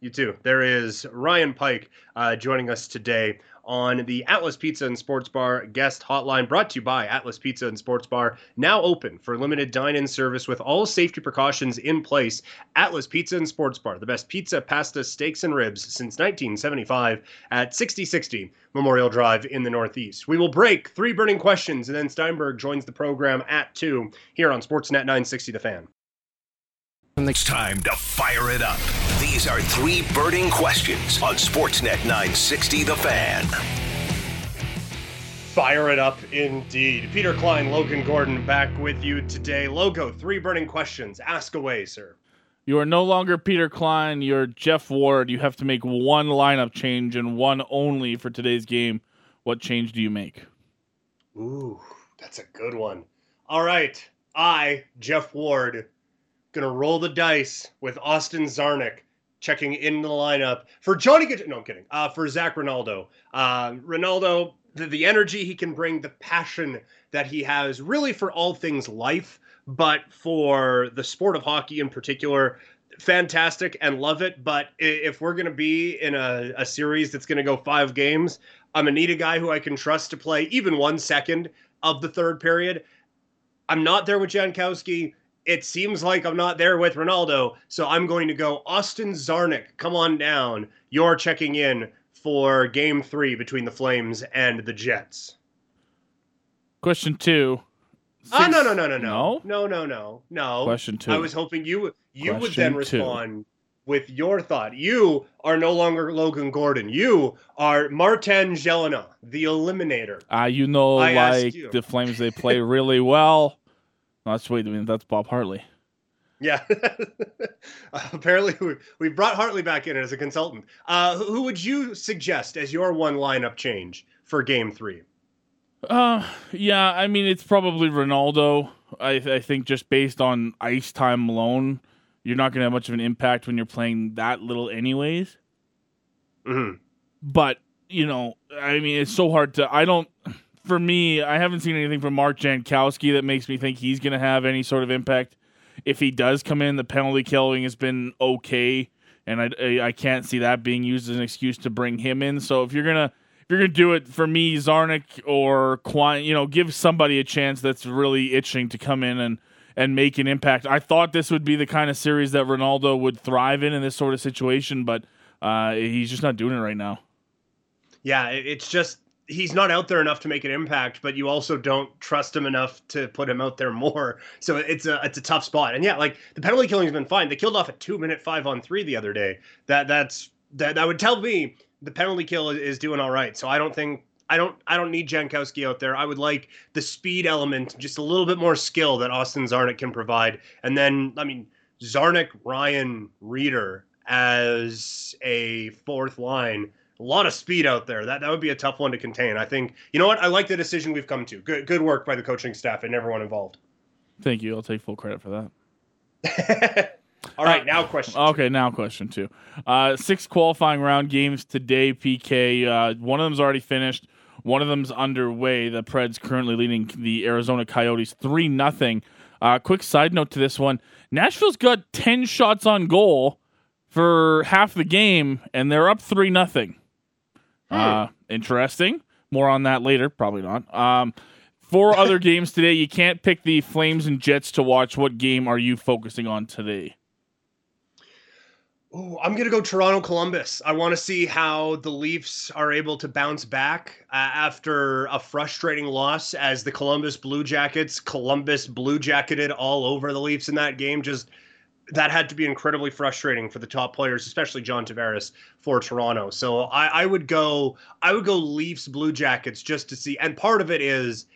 You too. There is Ryan Pike uh, joining us today on the Atlas Pizza and Sports Bar guest hotline brought to you by Atlas Pizza and Sports Bar, now open for limited dine in service with all safety precautions in place. Atlas Pizza and Sports Bar, the best pizza, pasta, steaks, and ribs since 1975 at 6060 Memorial Drive in the Northeast. We will break three burning questions, and then Steinberg joins the program at 2 here on Sportsnet 960 The Fan. It's time to fire it up. These are three burning questions on Sportsnet 960 The Fan. Fire it up indeed. Peter Klein, Logan Gordon back with you today. Logo, three burning questions. Ask away, sir. You are no longer Peter Klein. You're Geoff Ward. You have to make one lineup change and one only for today's game. What change do you make? Ooh, that's a good one. All right. I, Geoff Ward, gonna roll the dice with Austin Czarnik checking in the lineup for Johnny. No, I'm kidding. Uh, for Zach Ronaldo, Uh, Rinaldo, the, the energy he can bring, the passion that he has, really for all things life, but for the sport of hockey in particular. Fantastic and love it. But if we're going to be in a, a series that's going to go five games, I'm to need a guy who I can trust to play even one second of the third period. I'm not there with Jankowski it seems like I'm not there with Rinaldo, so I'm going to go Austin Czarnik. Come on down. You're checking in for game three between the Flames and the Jets. Question two. Ah, no, no, no, no, no, no, no, no, no. Question two. I was hoping you you Question would then respond two. with your thought. You are no longer Logan Gordon. You are Martin Gelinas, the Eliminator. Ah, uh, you know, I like the Flames, they play really well. Oh, that's wait, I mean, that's Bob Hartley. Yeah. uh, apparently, we, we brought Hartley back in as a consultant. Uh, who would you suggest as your one lineup change for Game Three? Uh, yeah. I mean, it's probably Rinaldo. I, I think just based on ice time alone, you're not going to have much of an impact when you're playing that little, anyways. hmm But you know, I mean, it's so hard to. I don't for me, I haven't seen anything from Mark Jankowski that makes me think he's going to have any sort of impact. If he does come in, the penalty killing has been okay, and I, I can't see that being used as an excuse to bring him in. So if you're gonna if you're gonna do it for me, Czarnik or Quine, you know, give somebody a chance that's really itching to come in and and make an impact. I thought this would be the kind of series that Rinaldo would thrive in in this sort of situation, but uh, he's just not doing it right now. Yeah, it's just he's not out there enough to make an impact, but you also don't trust him enough to put him out there more. So it's a it's a tough spot. And yeah, like the penalty killing's been fine. They killed off a two minute five on three the other day. That that's that that would tell me the penalty kill is, doing all right. So I don't think I don't I don't need Jankowski out there. I would like the speed element, just a little bit more skill that Austin Czarnik can provide. And then I mean Czarnik, Ryan, Rieder as a fourth line a lot of speed out there. That that would be a tough one to contain. I think you know what? I like the decision we've come to. Good good work by the coaching staff and everyone involved. Thank you. I'll take full credit for that. All right, uh, now question. Okay, now question two. Uh, six qualifying round games today. PK. Uh, one of them's already finished. One of them's underway. The Preds currently leading the Arizona Coyotes three nothing. Uh, quick side note to this one: Nashville's got ten shots on goal for half the game, and they're up three nothing. Hmm. Uh, interesting. More on that later. Probably not. Um, four other games today. You can't pick the Flames and Jets to watch. What game are you focusing on today? Ooh, I'm going to go Toronto Columbus. I want to see how the Leafs are able to bounce back uh, after a frustrating loss as the Columbus Blue Jackets, Columbus Blue Jacketed all over the Leafs in that game. Just that had to be incredibly frustrating for the top players, especially John Tavares for Toronto. So I, I would go, I would go Leafs Blue Jackets just to see. And part of it is,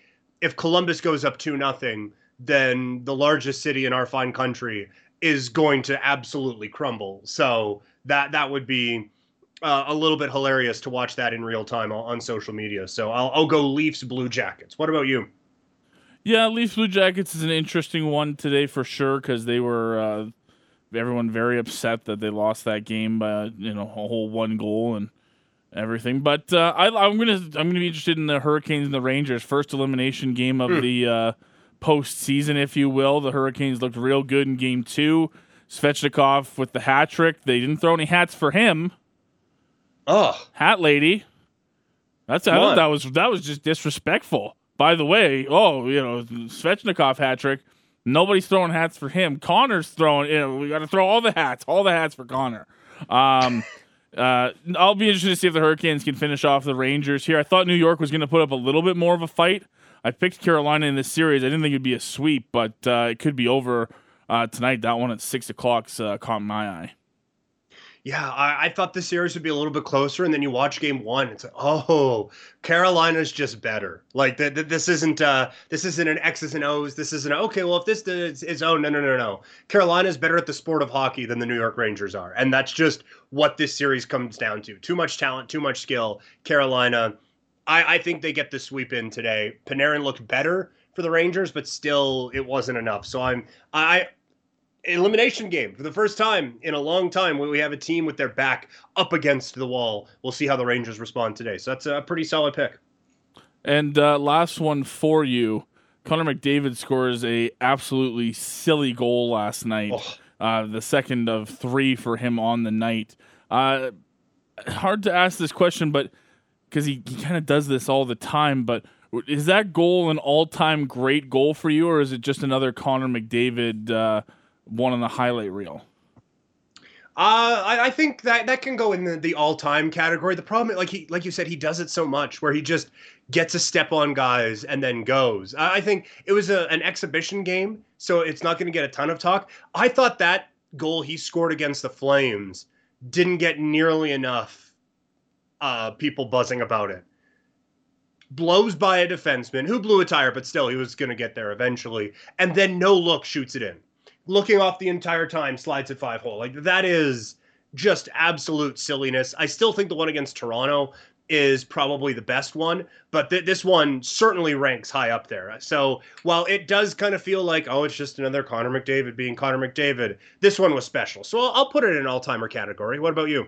if Columbus goes up two nothing, then the largest city in our fine country is going to absolutely crumble. So that that would be uh, a little bit hilarious to watch that in real time on, social media. So I'll, I'll go Leafs Blue Jackets. What about you? Yeah, Leafs Blue Jackets is an interesting one today for sure because they were uh, everyone very upset that they lost that game by you know a whole one goal and everything. But uh, I, am gonna I'm gonna be interested in the Hurricanes and the Rangers first elimination game of mm. the uh, postseason, if you will. The Hurricanes looked real good in game two. Svechnikov with the hat trick. They didn't throw any hats for him. Oh, hat lady. That's I thought that was that was just disrespectful. By the way, oh, you know, Svechnikov hat trick. Nobody's throwing hats for him. Connor's throwing. You know, we got to throw all the hats, all the hats for Connor. Um, uh, I'll be interested to see if the Hurricanes can finish off the Rangers here. I thought New York was going to put up a little bit more of a fight. I picked Carolina in this series. I didn't think it'd be a sweep, but uh, it could be over uh, tonight. That one at six o'clock's uh, caught my eye. Yeah, I, I, thought the series would be a little bit closer, and then you watch game one. It's like, oh, Carolina's just better. Like the, this isn't uh, this isn't an X's and O's. This isn't okay. Well, if this is, is oh no no no no, Carolina's better at the sport of hockey than the New York Rangers are, and that's just what this series comes down to. Too much talent, too much skill. Carolina, I, I think they get the sweep in today. Panarin looked better for the Rangers, but still it wasn't enough. So I'm I elimination game for the first time in a long time where we have a team with their back up against the wall. We'll see how the Rangers respond today. So that's a pretty solid pick. And uh, last one for you. Connor McDavid scores a absolutely silly goal last night. Oh. Uh, the second of three for him on the night. Uh, hard to ask this question, but because he, he kind of does this all the time. But is that goal an all-time great goal for you, or is it just another Connor McDavid uh, one on the highlight reel? Uh, I, I, think that that can go in the, the all time category. The problem, like he, like you said, he does it so much where he just gets a step on guys and then goes. I, I think it was a, an exhibition game, so it's not going to get a ton of talk. I thought that goal he scored against the Flames didn't get nearly enough uh, people buzzing about it. Blows by a defenseman who blew a tire, but still he was going to get there eventually, and then no look shoots it in looking off the entire time slides at five hole. Like that is just absolute silliness. I still think the one against Toronto is probably the best one, but th- this one certainly ranks high up there. So while it does kind of feel like, oh, it's just another Connor McDavid being Connor McDavid, this one was special. So I'll, I'll put it in all timer category. What about you?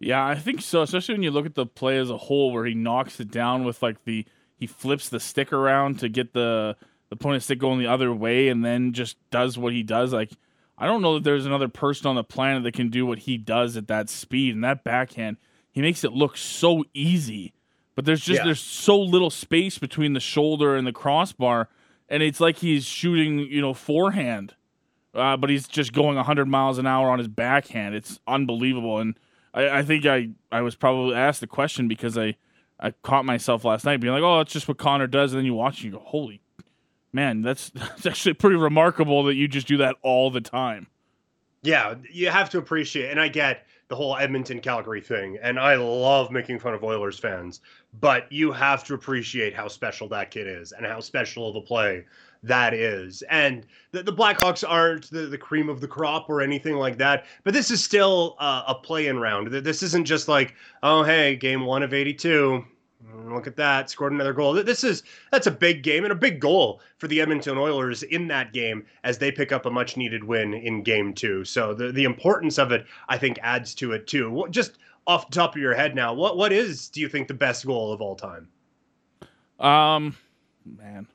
Yeah, I think so. Especially when you look at the play as a whole, where he knocks it down with like the he flips the stick around to get the the opponent stick going the other way and then just does what he does. Like, I don't know that there's another person on the planet that can do what he does at that speed and that backhand. He makes it look so easy, but there's just yeah. there's so little space between the shoulder and the crossbar, and it's like he's shooting, you know, forehand, uh, but he's just going 100 miles an hour on his backhand. It's unbelievable, and I, I think I I was probably asked the question because I I caught myself last night being like, oh, that's just what Connor does, and then you watch and you go, holy man, that's that's actually pretty remarkable that you just do that all the time. Yeah, you have to appreciate, and I get the whole Edmonton Calgary thing, and I love making fun of Oilers fans, but you have to appreciate how special that kid is and how special of a play that is. And the, the Blackhawks aren't the, the cream of the crop or anything like that, but this is still uh, a play in round. This isn't just like, oh, hey, game one of 82 Look at that, scored another goal. This is that's a big game and a big goal for the Edmonton Oilers in that game as they pick up a much needed win in game 2. So the the importance of it I think adds to it too. Just off the top of your head now, what what is do you think the best goal of all time? Um man.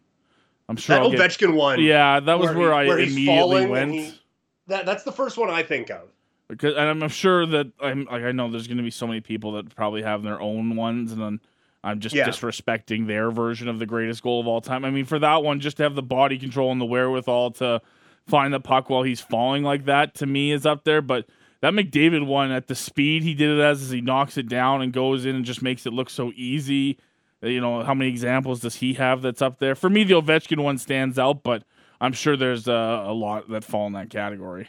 I'm sure that I'll Ovechkin get, one. Yeah, that was where, he, where I immediately went. He, that that's the first one I think of because and I'm sure that I'm like I know there's going to be so many people that probably have their own ones, and then I'm just yeah. disrespecting their version of the greatest goal of all time. I mean, for that one, just to have the body control and the wherewithal to find the puck while he's falling like that, to me, is up there. But that McDavid one at the speed he did it as, as he knocks it down and goes in and just makes it look so easy. Uh, you know, how many examples does he have that's up there? For me, the Ovechkin one stands out, but I'm sure there's a, a lot that fall in that category.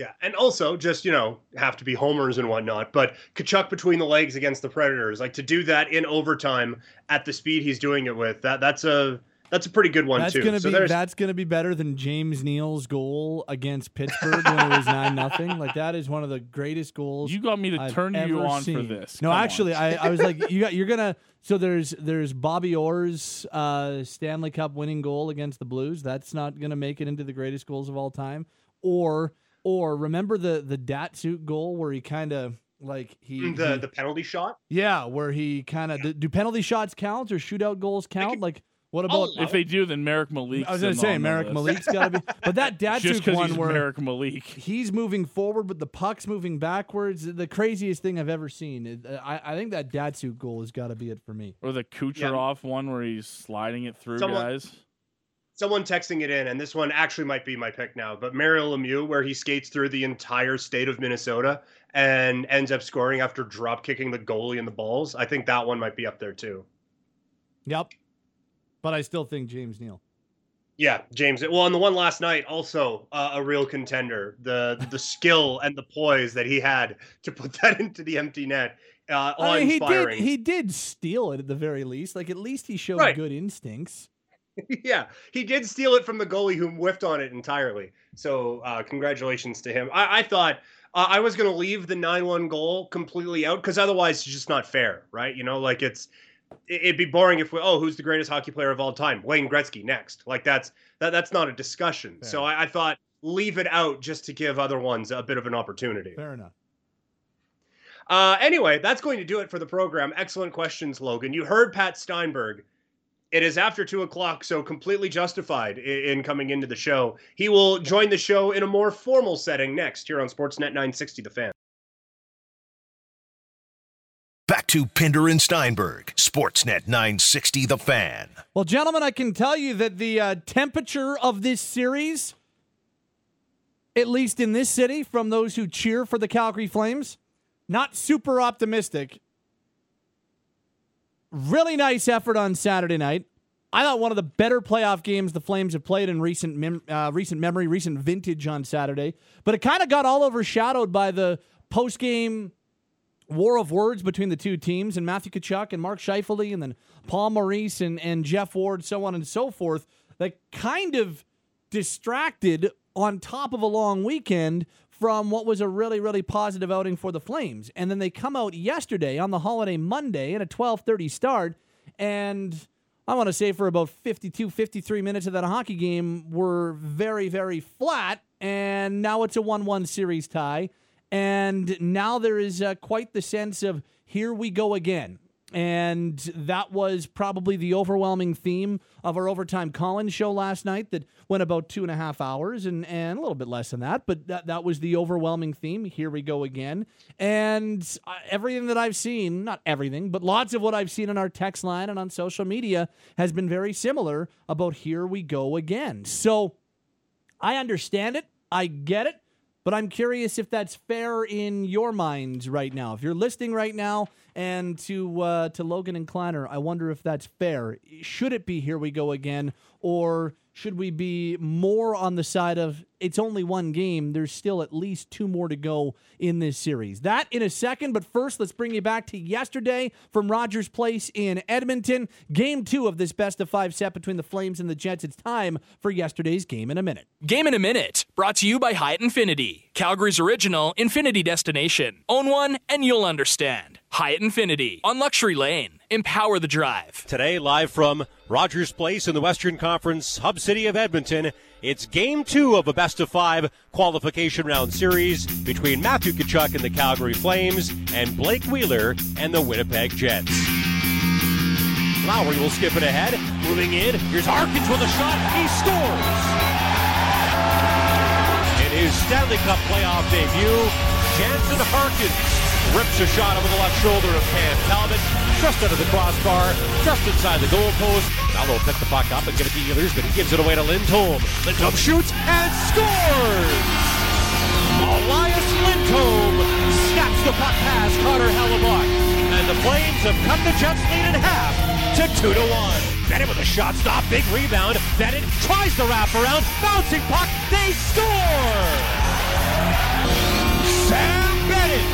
Yeah, and also just you know have to be homers and whatnot, but Tkachuk between the legs against the Predators, like to do that in overtime at the speed he's doing it with, that that's a That's a pretty good one that's too. Gonna so be that's gonna be better than James Neal's goal against Pittsburgh when it was nine nothing. Like that is one of the greatest goals. You got me to I've turn you on seen. for this. No, Come actually. I, I was like, you got you're gonna. So there's there's Bobby Orr's uh, Stanley Cup winning goal against the Blues. That's not gonna make it into the greatest goals of all time. Or or remember the the Datsyuk goal where he kind of like he Mm, the he- the penalty shot. yeah where he kind of do penalty shots count or shootout goals count? could- Like what about? I'll- if they do, then Marek Malik. I was gonna say Marek Malik's got to be, but that Just Datsyuk because one where Marek Malik. he's moving forward, but the puck's moving backwards. The craziest thing I've ever seen. I, I think that Datsyuk goal has got to be it for me. Or the Kucherov one where he's sliding it through Someone- guys. Someone texting it in, and this one actually might be my pick now. But Mario Lemieux, where he skates through the entire state of Minnesota and ends up scoring after drop kicking the goalie in the balls. I think that one might be up there too. Yep. But I still think James Neal. Yeah, James. Well, on the one last night, also uh, a real contender. The the skill and the poise that he had to put that into the empty net, uh, I mean, he did. He did steal it at the very least. Like at least he showed Right. good instincts. yeah, he did steal it from the goalie who whiffed on it entirely. So uh, congratulations to him. I, I thought uh, I was going to leave the nine-one goal completely out because otherwise it's just not fair, right? You know, like it's it- it'd be boring if we oh who's the greatest hockey player of all time Wayne Gretzky next like that's that that's not a discussion. So I, I thought leave it out just to give other ones a bit of an opportunity. Fair enough. Uh, anyway, that's going to do it for the program. Excellent questions, Logan. You heard Pat Steinberg. It is after two o'clock, so completely justified i- in coming into the show. He will join the show in a more formal setting next here on Sportsnet 960 The Fan. Back to Pinder and Steinberg, Sportsnet 960 The Fan. Well, gentlemen, I can tell you that the uh, temperature of this series, at least in this city, from those who cheer for the Calgary Flames, not super optimistic. Really nice effort on Saturday night. I thought one of the better playoff games the Flames have played in recent mem- uh, recent memory, recent vintage on Saturday. But it kind of got all overshadowed by the post game war of words between the two teams and Matthew Tkachuk and Mark Scheifele and then Paul Maurice and, and Geoff Ward, so on and so forth, that kind of distracted on top of a long weekend from what was a really, really positive outing for the Flames. And then they come out yesterday on the holiday Monday at a 1230 start and I want to say for about 52, 53 minutes of that hockey game were very, very flat. And now it's a 1 1 series tie. And now there is uh, quite the sense of here we go again. And that was probably the overwhelming theme of our Overtime Collins show last night that went about two and a half hours and, and a little bit less than that. But that, that was the overwhelming theme. Here we go again. And uh, everything that I've seen, not everything, but lots of what I've seen on our text line and on social media has been very similar about here we go again. So I understand it. I get it. But I'm curious if that's fair in your minds right now. If you're listening right now, and to uh, to Logan and Kleiner, I wonder if that's fair. Should it be here we go again, or should we be more on the side of it's only one game? There's still at least two more to go in this series. That in a second, but first, let's bring you back to yesterday from Rogers Place in Edmonton. Game two of this best of five set between the Flames and the Jets. It's time for yesterday's game in a minute. Game in a Minute, brought to you by Hyatt Infinity, Calgary's original infinity destination. Own one and you'll understand. Hyatt Infinity on Luxury Lane. Empower the drive. Today, live from Rogers Place in the Western Conference hub city of Edmonton, it's game two of a best of five qualification round series between Matthew Tkachuk and the Calgary Flames and Blake Wheeler and the Winnipeg Jets. Lowry will skip it ahead, moving in. Here's Harkins with a shot. He scores! In his Stanley Cup playoff debut, Jansen Harkins rips a shot over the left shoulder of Cam Talbot, just under the crossbar, just inside the goalpost. Mallow picked the puck up and get it to Ehlers, but he gives it away to Lindholm. Lindholm shoots and scores! Elias Lindholm snaps the puck past Connor Hellebuyck, and the Flames have cut the Jets lead in half to two to one. Bennett with a shot stop, big rebound. Bennett tries the wraparound, bouncing puck, they score! Sam Bennett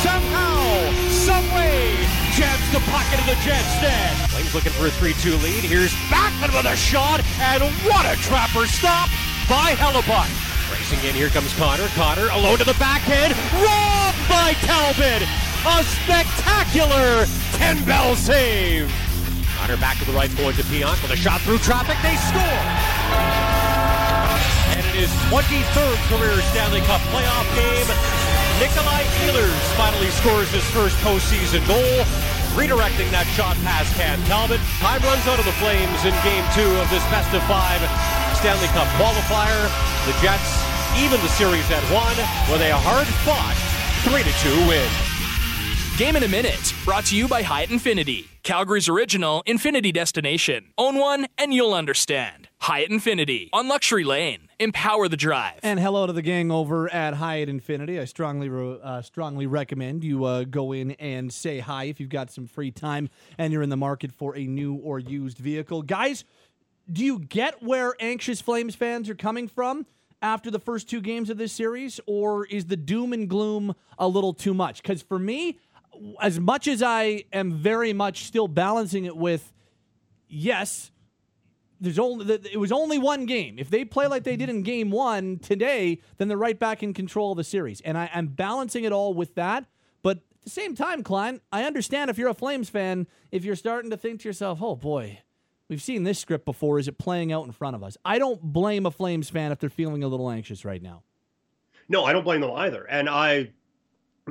somehow, someway, jabs the pocket of the Jets dead. Flames looking for a 3-2 lead. Here's Backlund with a shot, and what a trapper stop by Hellebuyck. Racing in, here comes Connor. Connor alone to the backhand, robbed by Talbot. A spectacular 10 bell save. Connor back to the right point to Pionk with a shot through traffic. They score. And in his 23rd career Stanley Cup playoff game, Nikolai Ehlers finally scores his first postseason goal, redirecting that shot past Cam Talbot. Time runs out of the Flames in game two of this best of five Stanley Cup qualifier. The Jets even the series at one with a hard-fought 3-2 win. Game in a Minute, brought to you by Hyatt Infinity, Calgary's original infinity destination. Own one and you'll understand. Hyatt Infinity on Luxury Lane. Empower the drive. And hello to the gang over at Hyatt Infinity. I strongly uh, strongly recommend you uh, go in and say hi if you've got some free time and you're in the market for a new or used vehicle. Guys, do you get where anxious Flames fans are coming from? after the first two games of this series, or is the doom and gloom a little too much? Because for me, as much as I am very much still balancing it with, yes, there's only it was only one game. If they play like they did in game one today, then they're right back in control of the series. And I, am balancing it all with that. But at the same time, Klein, I understand if you're a Flames fan, if you're starting to think to yourself, oh boy, we've seen this script before. Is it playing out in front of us? I don't blame a Flames fan if they're feeling a little anxious right now. No, I don't blame them either. And I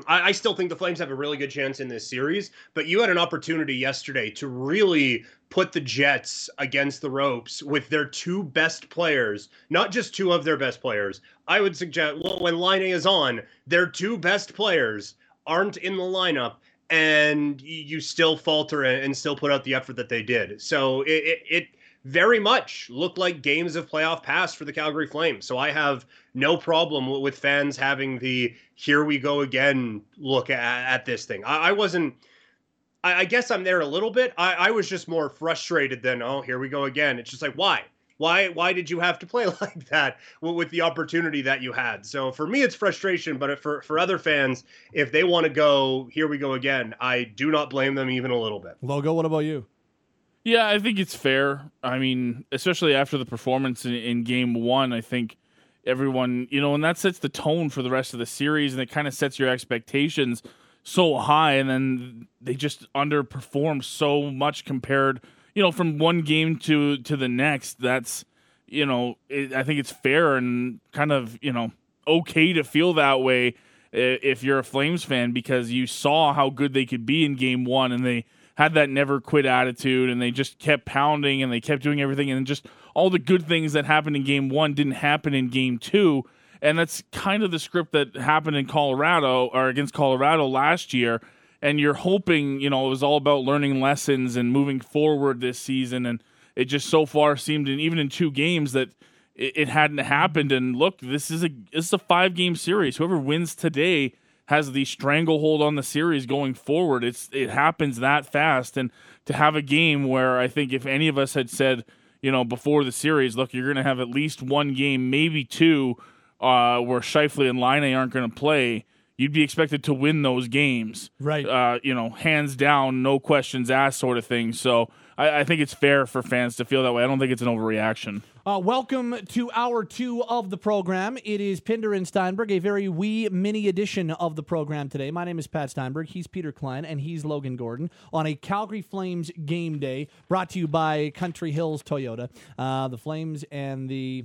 I, still think the Flames have a really good chance in this series, but you had an opportunity yesterday to really put the Jets against the ropes with their two best players, not just two of their best players. I would suggest well, when Laine is on, their two best players aren't in the lineup, and you still falter and still put out the effort that they did. So it, it, it very much looked like games of playoff pass for the Calgary Flames. So I have no problem with fans having the here we go again look at, at this thing. I, I wasn't. I, I, guess I'm there a little bit. I, I was just more frustrated than oh here we go again. It's just like why why why did you have to play like that with the opportunity that you had? So for me, it's frustration. But for for other fans, if they want to go here we go again, I do not blame them even a little bit. Logo, what about you? Yeah, I think it's fair. I mean, especially after the performance in, in game one, I think everyone, you know, and that sets the tone for the rest of the series and it kind of sets your expectations so high and then they just underperform so much compared, you know, from one game to to the next. That's, you know, it, I think it's fair and kind of, you know, okay to feel that way eh, if you're a Flames fan because you saw how good they could be in game 1 and they had that never quit attitude and they just kept pounding and they kept doing everything and just all the good things that happened in game one didn't happen in game two. And that's kind of the script that happened in Colorado or against Colorado last year. And you're hoping, you know, it was all about learning lessons and moving forward this season. And it just so far seemed, in, even in two games, that it, it hadn't happened. And look, this is a this is a five game series. Whoever wins today has the stranglehold on the series going forward. It's it happens that fast, and to have a game where I think if any of us had said, you know, before the series, look, you're going to have at least one game, maybe two, uh, where Scheifele and Laine aren't going to play. You'd be expected to win those games, right? Uh, you know, hands down, no questions asked, sort of thing. So I, I think it's fair for fans to feel that way. I don't think it's an overreaction. Uh, welcome to hour two of the program. It is Pinder and Steinberg, a very wee mini edition of the program today. My name is Pat Steinberg. He's Peter Klein, and he's Logan Gordon on a Calgary Flames game day brought to you by Country Hills Toyota. Uh, the Flames and the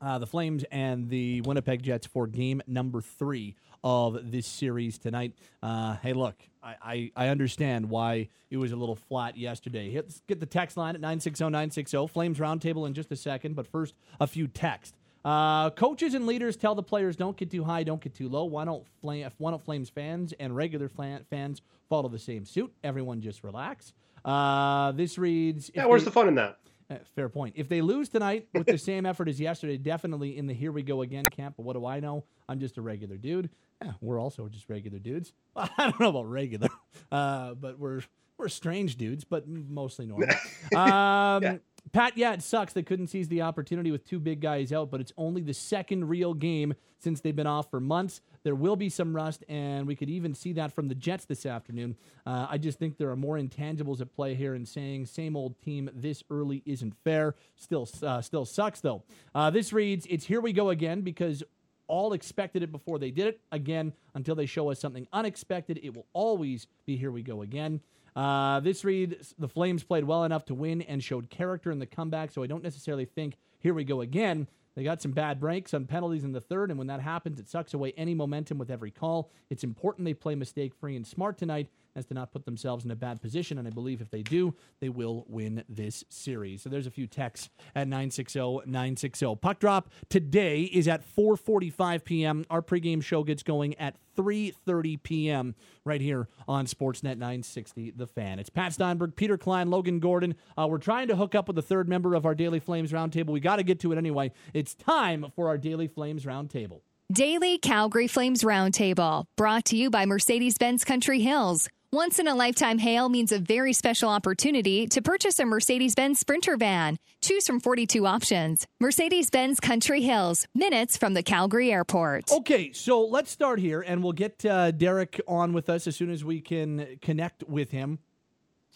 uh, the Flames and the Winnipeg Jets for game number three of this series tonight. Uh, hey, look, I, I, I, understand why it was a little flat yesterday. Let's get the text line at 960 960. Flames Roundtable in just a second, but first, a few texts. Uh, coaches and leaders tell the players don't get too high, don't get too low. Why don't, Flame, why don't Flames fans and regular fans follow the same suit? Everyone just relax. Uh, this reads. Yeah, where's they, the fun in that? Uh, fair point. If they lose tonight with the same effort as yesterday, definitely in the here we go again camp. But what do I know? I'm just a regular dude. Yeah, we're also just regular dudes. I don't know about regular, uh, but we're We're strange dudes, but mostly normal. um, Yeah. Pat, yeah, it sucks they couldn't seize the opportunity with two big guys out, but it's only the second real game since they've been off for months. There will be some rust, and we could even see that from the Jets this afternoon. Uh, I just think there are more intangibles at play here, and saying same old team this early isn't fair. Still, uh, still sucks though. Uh, this reads, "It's here we go again," because all expected it before they did it. Again, until they show us something unexpected, it will always be here we go again. Uh, this read, the Flames played well enough to win and showed character in the comeback, so I don't necessarily think here we go again. They got some bad breaks, on penalties in the third, and when that happens, it sucks away any momentum with every call. It's important they play mistake free and smart tonight as to not put themselves in a bad position, and I believe if they do, they will win this series. So there's a few texts at 960-960. Puck drop today is at 4:45 p.m. Our pregame show gets going at 3:30 p.m. right here on Sportsnet 960 The Fan. It's Pat Steinberg, Peter Klein, Logan Gordon. Uh, we're trying to hook up with the third member of our Daily Flames Roundtable. We got to get to it anyway. It's time for our Daily Flames Roundtable. Daily Calgary Flames Roundtable, brought to you by Mercedes Benz Country Hills. Once in a lifetime hail means a very special opportunity to purchase a Mercedes Benz Sprinter van. Choose from 42 options. Mercedes Benz Country Hills, minutes from the Calgary airport. Okay, so let's start here, and we'll get uh, Derek on with us as soon as we can connect with him.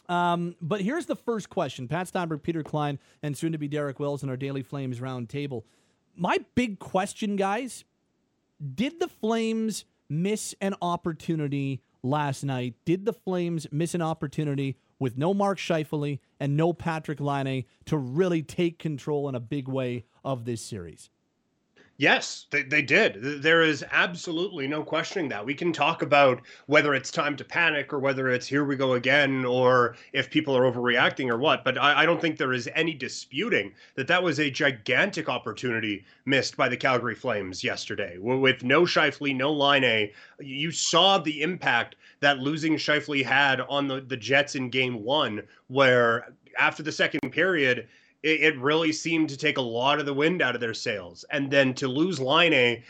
Um, but here's the first question Pat Steinberg, Peter Klein, and soon to be Derek Wills in our Daily Flames roundtable. My big question, guys did the Flames miss an opportunity last night? Did the Flames miss an opportunity with no Mark Scheifele and no Patrik Laine to really take control in a big way of this series? Yes, they, they did. There is absolutely no questioning that. We can talk about whether it's time to panic or whether it's here we go again or if people are overreacting or what. But I, I don't think there is any disputing that that was a gigantic opportunity missed by the Calgary Flames yesterday. With no Scheifele, no Laine, you saw the impact that losing Scheifele had on the, the Jets in game one, where after the second period, it, it really seemed to take a lot of the wind out of their sails. And then to lose Laine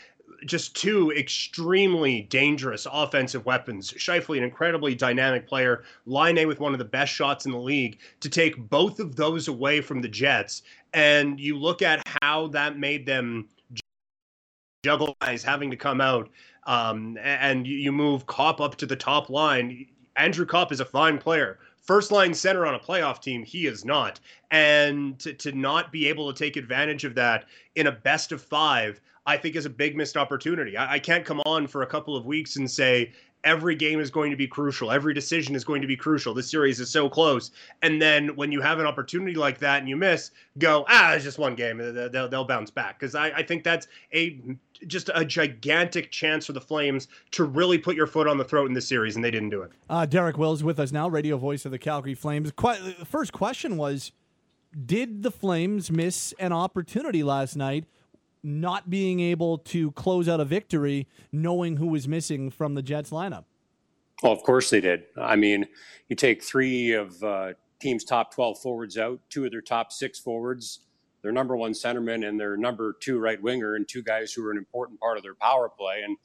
just two extremely dangerous offensive weapons. Scheifele, an incredibly dynamic player, Laine with one of the best shots in the league. To take both of those away from the Jets, and you look at how that made them juggle guys having to come out, um, and you move Copp up to the top line. Andrew Copp is a fine player first line center on a playoff team. He is not. And to, to not be able to take advantage of that in a best of five, I think is a big missed opportunity. I, I can't come on for a couple of weeks and say, every game is going to be crucial. Every decision is going to be crucial. This series is so close. And then when you have an opportunity like that and you miss, go, ah, it's just one game. They'll, they'll bounce back. Because I, I think that's a just a gigantic chance for the Flames to really put your foot on the throat in this series, and they didn't do it. Uh, Derek Wills with us now, radio voice of the Calgary Flames. The first question was Did the Flames miss an opportunity last night? Not being able to close out a victory, knowing who was missing from the Jets lineup. Well, of course they did. I mean, you take three of uh, teams' top 12 forwards out, two of their top six forwards, their number one centerman and their number two right winger, and two guys who are an important part of their power play. And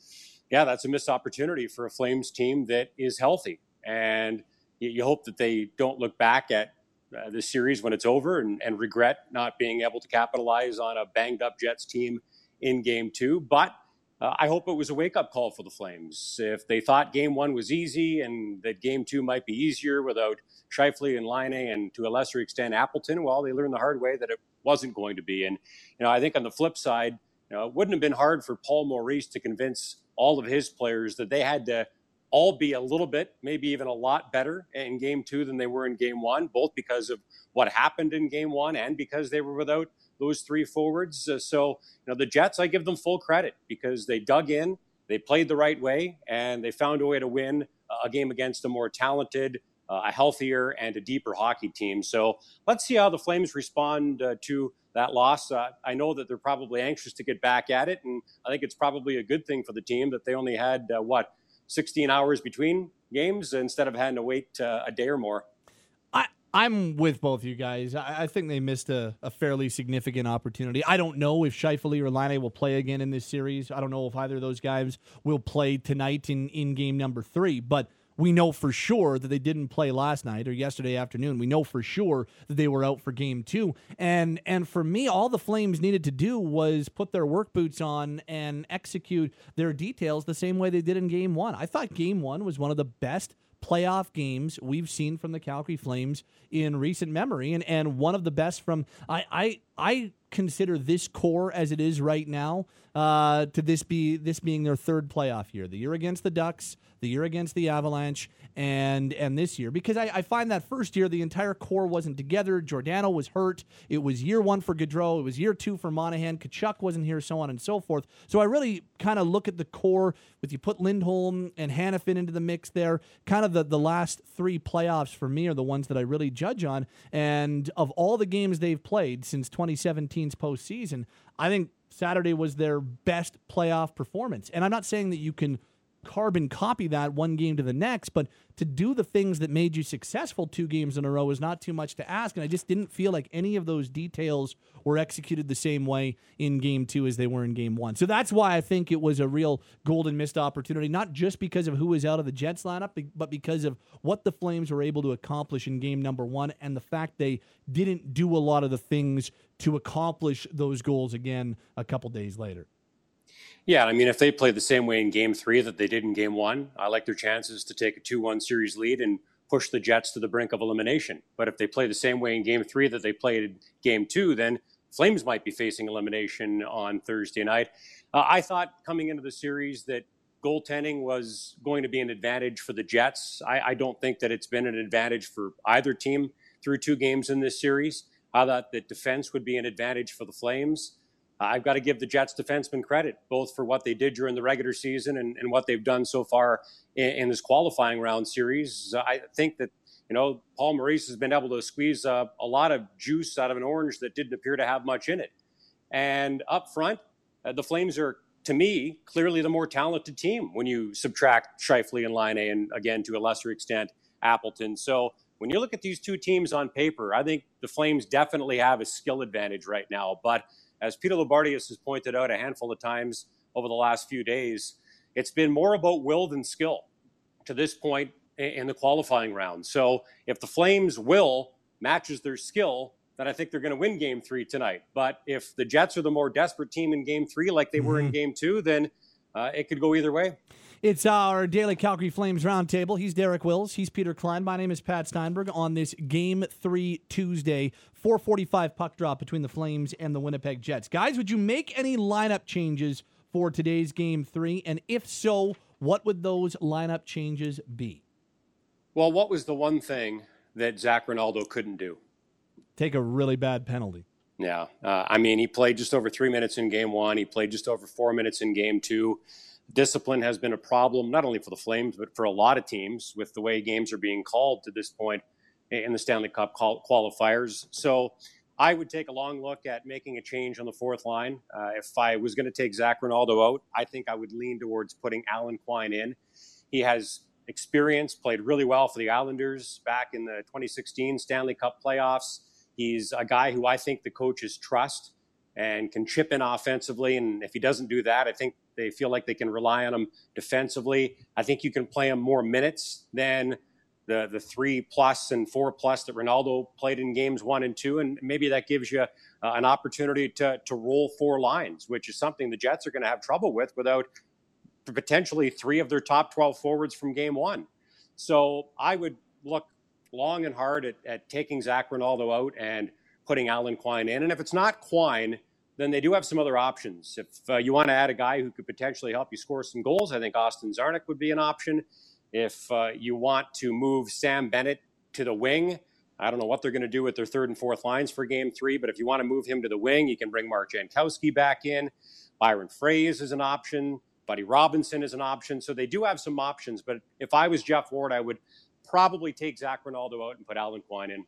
yeah, that's a missed opportunity for a Flames team that is healthy. And you, you hope that they don't look back at uh, this series when it's over and, and regret not being able to capitalize on a banged up Jets team in game two. But uh, I hope it was a wake up call for the Flames. If they thought game one was easy and that game two might be easier without Scheifele and Laine and to a lesser extent Appleton, well, they learned the hard way that it wasn't going to be. And, you know, I think on the flip side, you know, it wouldn't have been hard for Paul Maurice to convince all of his players that they had to all be a little bit, maybe even a lot better in game two than they were in game one, both because of what happened in game one and because they were without those three forwards. Uh, so, you know, the Jets, I give them full credit because they dug in, they played the right way, and they found a way to win a game against a more talented, uh, a healthier, and a deeper hockey team. So let's see how the Flames respond uh, to that loss. Uh, I know that they're probably anxious to get back at it, and I think it's probably a good thing for the team that they only had, uh, what, 16 hours between games instead of having to wait uh, a day or more. I, I'm with both you guys. I, I think they missed a, a, fairly significant opportunity. I don't know if Scheifele or Laine will play again in this series. I don't know if either of those guys will play tonight in, in game number three. But we know for sure that they didn't play last night or yesterday afternoon. We know for sure that they were out for game 2. And and for me all the Flames needed to do was put their work boots on and execute their details the same way they did in game 1. I thought game 1 was one of the best playoff games we've seen from the Calgary Flames in recent memory and and one of the best from I I I consider this core as it is right now uh, to this be this being their third playoff year. The year against the Ducks, the year against the Avalanche, and and this year because I, I find that first year the entire core wasn't together. Giordano was hurt. It was year one for Gaudreau. It was year two for Monahan. Tkachuk wasn't here, so on and so forth. So I really kind of look at the core with you put Lindholm and Hanifin into the mix there. Kind of the the last three playoffs for me are the ones that I really judge on. And of all the games they've played since 2017's postseason, I think Saturday was their best playoff performance. And I'm not saying that you can carbon copy that one game to the next, but to do the things that made you successful two games in a row is not too much to ask. And I just didn't feel like any of those details were executed the same way in game two as they were in game one. So that's why I think it was a real golden missed opportunity, not just because of who was out of the Jets lineup, but because of what the Flames were able to accomplish in game number one and the fact they didn't do a lot of the things to accomplish those goals again a couple days later. Yeah, I mean, if they play the same way in game three that they did in game one, I like their chances to take a 2 1 series lead and push the Jets to the brink of elimination. But if they play the same way in game three that they played in game two, then Flames might be facing elimination on Thursday night. Uh, I thought coming into the series that goaltending was going to be an advantage for the Jets. I, I don't think that it's been an advantage for either team through two games in this series. I thought that defense would be an advantage for the Flames. I've got to give the Jets defensemen credit, both for what they did during the regular season and, and what they've done so far in, in, this qualifying round series. I think that, you know, Paul Maurice has been able to squeeze uh, a lot of juice out of an orange that didn't appear to have much in it. And up front, uh, the Flames are, to me, clearly the more talented team when you subtract Scheifele and Laine and, again, to a lesser extent, Appleton. So when you look at these two teams on paper, I think the Flames definitely have a skill advantage right now. But as Peter Loubardias has pointed out a handful of times over the last few days, it's been more about will than skill to this point in the qualifying round. So if the Flames' will matches their skill, then I think they're going to win game three tonight. But if the Jets are the more desperate team in game three, like they mm-hmm. were in mm-hmm. game two, then uh, it could go either way. It's our daily Calgary Flames roundtable. He's Derek Wills. He's Peter Klein. My name is Pat Steinberg. On this Game Three Tuesday, 4:45 puck drop between the Flames and the Winnipeg Jets. Guys, would you make any lineup changes for today's Game Three? And if so, what would those lineup changes be? Well, what was the one thing that Zach Rinaldo couldn't do? Take a really bad penalty. Yeah, uh, I mean, he played just over three minutes in Game One. He played just over four minutes in Game Two discipline has been a problem not only for the Flames but for a lot of teams with the way games are being called to this point in the Stanley Cup qualifiers. So I would take a long look at making a change on the fourth line. Uh, if I was going to take Zac Rinaldo out, I think I would lean towards putting Alan Quine in. He has experience, played really well for the Islanders back in the 2016 Stanley Cup playoffs. He's a guy who I think the coaches trust and can chip in offensively. And if he doesn't do that, I think they feel like they can rely on him defensively. I think you can play him more minutes than the the three plus and four plus that Rinaldo played in games one and two, and maybe that gives you uh, an opportunity to to roll four lines, which is something the Jets are going to have trouble with without potentially three of their top twelve forwards from game one. So I would look long and hard at, at taking Zach Rinaldo out and putting Alan Quine in, and if it's not Quine then they do have some other options. If uh, you want to add a guy who could potentially help you score some goals, I think Austin Czarnik would be an option. If uh, you want to move Sam Bennett to the wing, I don't know what they're going to do with their third and fourth lines for game three, but if you want to move him to the wing, you can bring Mark Jankowski back in. Byron Froese is an option. Buddy Robinson is an option. So they do have some options. But if I was Geoff Ward, I would probably take Zac Rinaldo out and put Alan Quine in.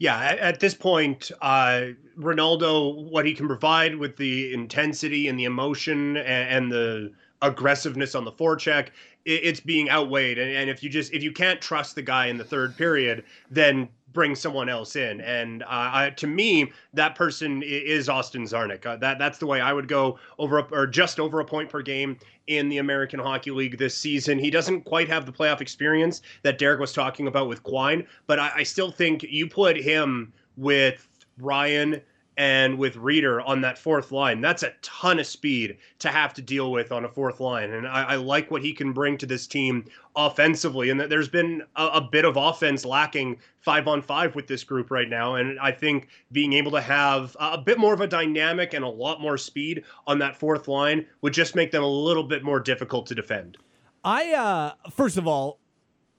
Yeah, at, this point, uh, Rinaldo, what he can provide with the intensity and the emotion and, and the aggressiveness on the forecheck, it's being outweighed. And, and if you just if you can't trust the guy in the third period, then bring someone else in. And uh, I, to me, that person is Austin Czarnik. Uh, that that's the way I would go over a, or just over a point per game in the American Hockey League this season. He doesn't quite have the playoff experience that Derek was talking about with Quine, but I, I still think you put him with Ryan and with Rieder on that fourth line. That's a ton of speed to have to deal with on a fourth line. And I, I like what he can bring to this team offensively. And that there's been a, a, bit of offense lacking five on five with this group right now. And I think being able to have a bit more of a dynamic and a lot more speed on that fourth line would just make them a little bit more difficult to defend. I, uh, first of all,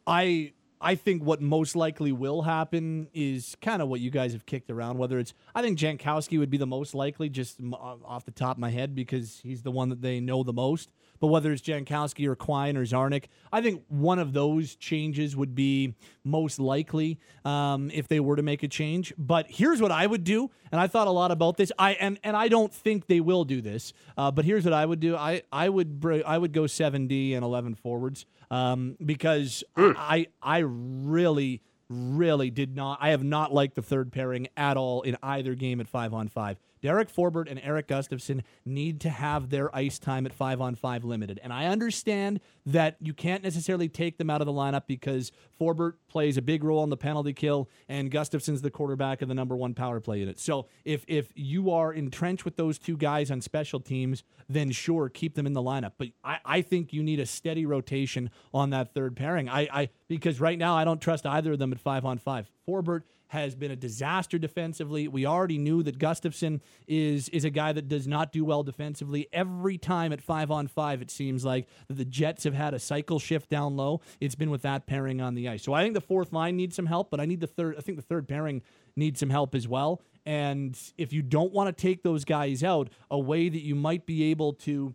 I I think what most likely will happen is kind of what you guys have kicked around. Whether it's, I think Jankowski would be the most likely, just off the top of my head, because he's the one that they know the most. But whether it's Jankowski or Quine or Czarnik, I think one of those changes would be most likely um, if they were to make a change. But here's what I would do, and I thought a lot about this. I and and I don't think they will do this. Uh, but here's what I would do. I I would I would go seven D and eleven forwards um, because mm. I I really really did not. I have not liked the third pairing at all in either game at five on five. Derek Forbort and Erik Gustafsson need to have their ice time at five on five limited. And I understand that you can't necessarily take them out of the lineup because Forbort plays a big role on the penalty kill and Gustafsson's the quarterback of the number one power play unit. So if if you are entrenched with those two guys on special teams, then sure, keep them in the lineup. But I, I think you need a steady rotation on that third pairing. I, I because right now I don't trust either of them at five on five. Forbort has been a disaster defensively. We already knew that Gustafsson is is a guy that does not do well defensively. Every time at five on five, it seems like the Jets have had a cycle shift down low. It's been with that pairing on the ice. So I think the fourth line needs some help, but I need the third. I think the third pairing needs some help as well. And if you don't want to take those guys out, a way that you might be able to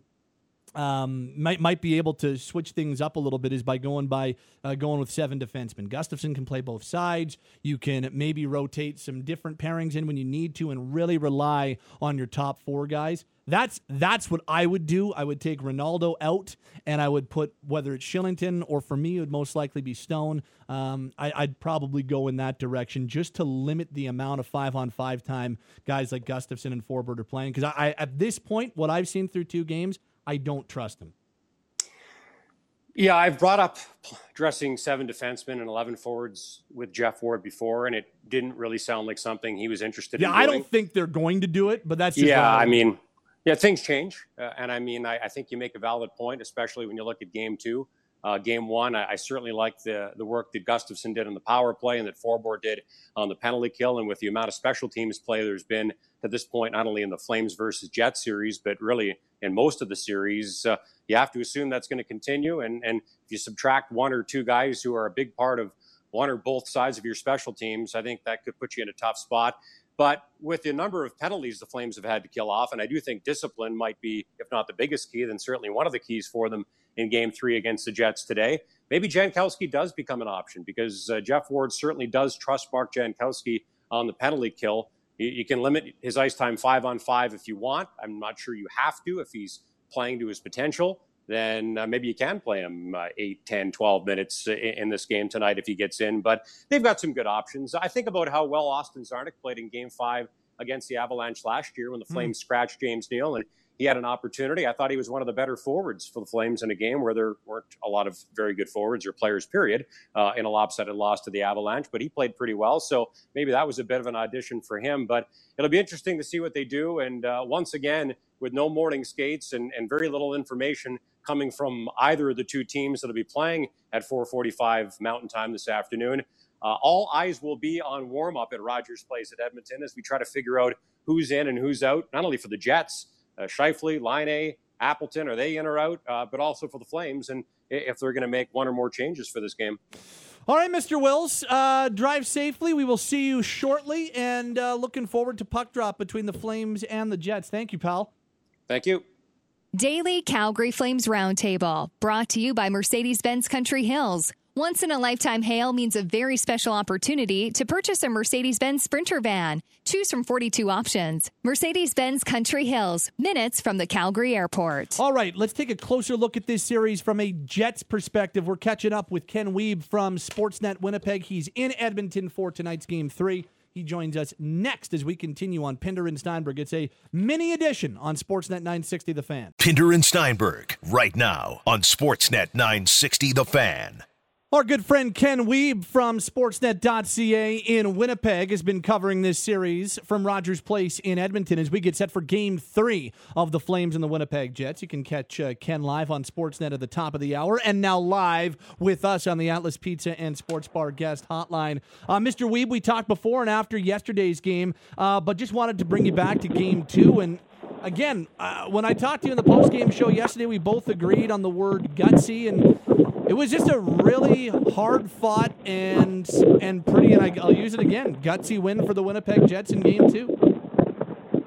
um, might might be able to switch things up a little bit is by going by uh, going with seven defensemen. Gustafsson can play both sides. You can maybe rotate some different pairings in when you need to, and really rely on your top four guys. That's that's what I would do. I would take Rinaldo out, and I would put whether it's Kylington or for me it would most likely be Stone. Um, I, would probably go in that direction just to limit the amount of five on five time guys like Gustafsson and Forbort are playing. Because I, I at this point, what I've seen through two games, I don't trust him. Yeah, I've brought up dressing seven defensemen and 11 forwards with Geoff Ward before, and it didn't really sound like something he was interested yeah, in. Yeah, I don't think they're going to do it, but that's yeah. I, mean, yeah, things change, uh, and I mean, I, I, think you make a valid point, especially when you look at game two. Uh, game one, I, I certainly like the the work that Gustafsson did on the power play and that Forbort did on the penalty kill, and with the amount of special teams play there's been to this point, not only in the Flames versus Jets series, but really in most of the series. Uh, you have to assume that's going to continue. And, and if you subtract one or two guys who are a big part of one or both sides of your special teams, I think that could put you in a tough spot. But with the number of penalties the Flames have had to kill off, and I do think discipline might be, if not the biggest key, then certainly one of the keys for them in game three against the Jets today. Maybe Jankowski does become an option because uh, Geoff Ward certainly does trust Mark Jankowski on the penalty kill. You, you can limit his ice time five on five if you want. I'm not sure you have to if he's playing to his potential then uh, maybe you can play him uh, 8, 10, 12 minutes in, in, this game tonight if he gets in. But they've got some good options. I think about how well Austin Czarnik played in game five against the Avalanche last year when the hmm. Flames mm. scratched James Neal. And he had an opportunity. I thought he was one of the better forwards for the Flames in a game where there weren't a lot of very good forwards or players, period, uh, in a lopsided loss to the Avalanche. But he played pretty well, so maybe that was a bit of an audition for him. But it'll be interesting to see what they do. And uh, once again, with no morning skates and, and very little information coming from either of the two teams that'll be playing at 4:45 Mountain Time this afternoon. Uh, all eyes will be on warm up at Rogers Place at Edmonton as we try to figure out who's in and who's out, not only for the Jets, uh, Scheifele, Laine, Appleton, are they in or out? Uh, but also for the Flames, and if they're going to make one or more changes for this game. All right, Mr. Wills, uh, drive safely. We will see you shortly, and uh, looking forward to puck drop between the Flames and the Jets. Thank you, pal. Thank you. Daily Calgary Flames Roundtable, brought to you by Mercedes Benz Country Hills. Once in a lifetime hail means a very special opportunity to purchase a Mercedes Benz Sprinter van. Choose from 42 options. Mercedes Benz Country Hills, minutes from the Calgary airport. All right, let's take a closer look at this series from a Jets perspective. We're catching up with Ken Wiebe from Sportsnet Winnipeg. He's in Edmonton for tonight's game three. He joins us next as we continue on Pinder and Steinberg. It's a mini edition on Sportsnet 960 The Fan. Pinder and Steinberg, right now on Sportsnet 960 The Fan. Our good friend Ken Wiebe from Sportsnet.ca in Winnipeg has been covering this series from Rogers Place in Edmonton as we get set for Game 3 of the Flames and the Winnipeg Jets. You can catch uh, Ken live on Sportsnet at the top of the hour and now live with us on the Atlas Pizza and Sports Bar guest hotline. Uh, Mr. Wiebe, we talked before and after yesterday's game, uh, but just wanted to bring you back to Game 2 and again, uh, when I talked to you in the post-game show yesterday, we both agreed on the word gutsy, and it was just a really hard fought and and pretty, and I, will use it again, gutsy win for the Winnipeg Jets in Game Two.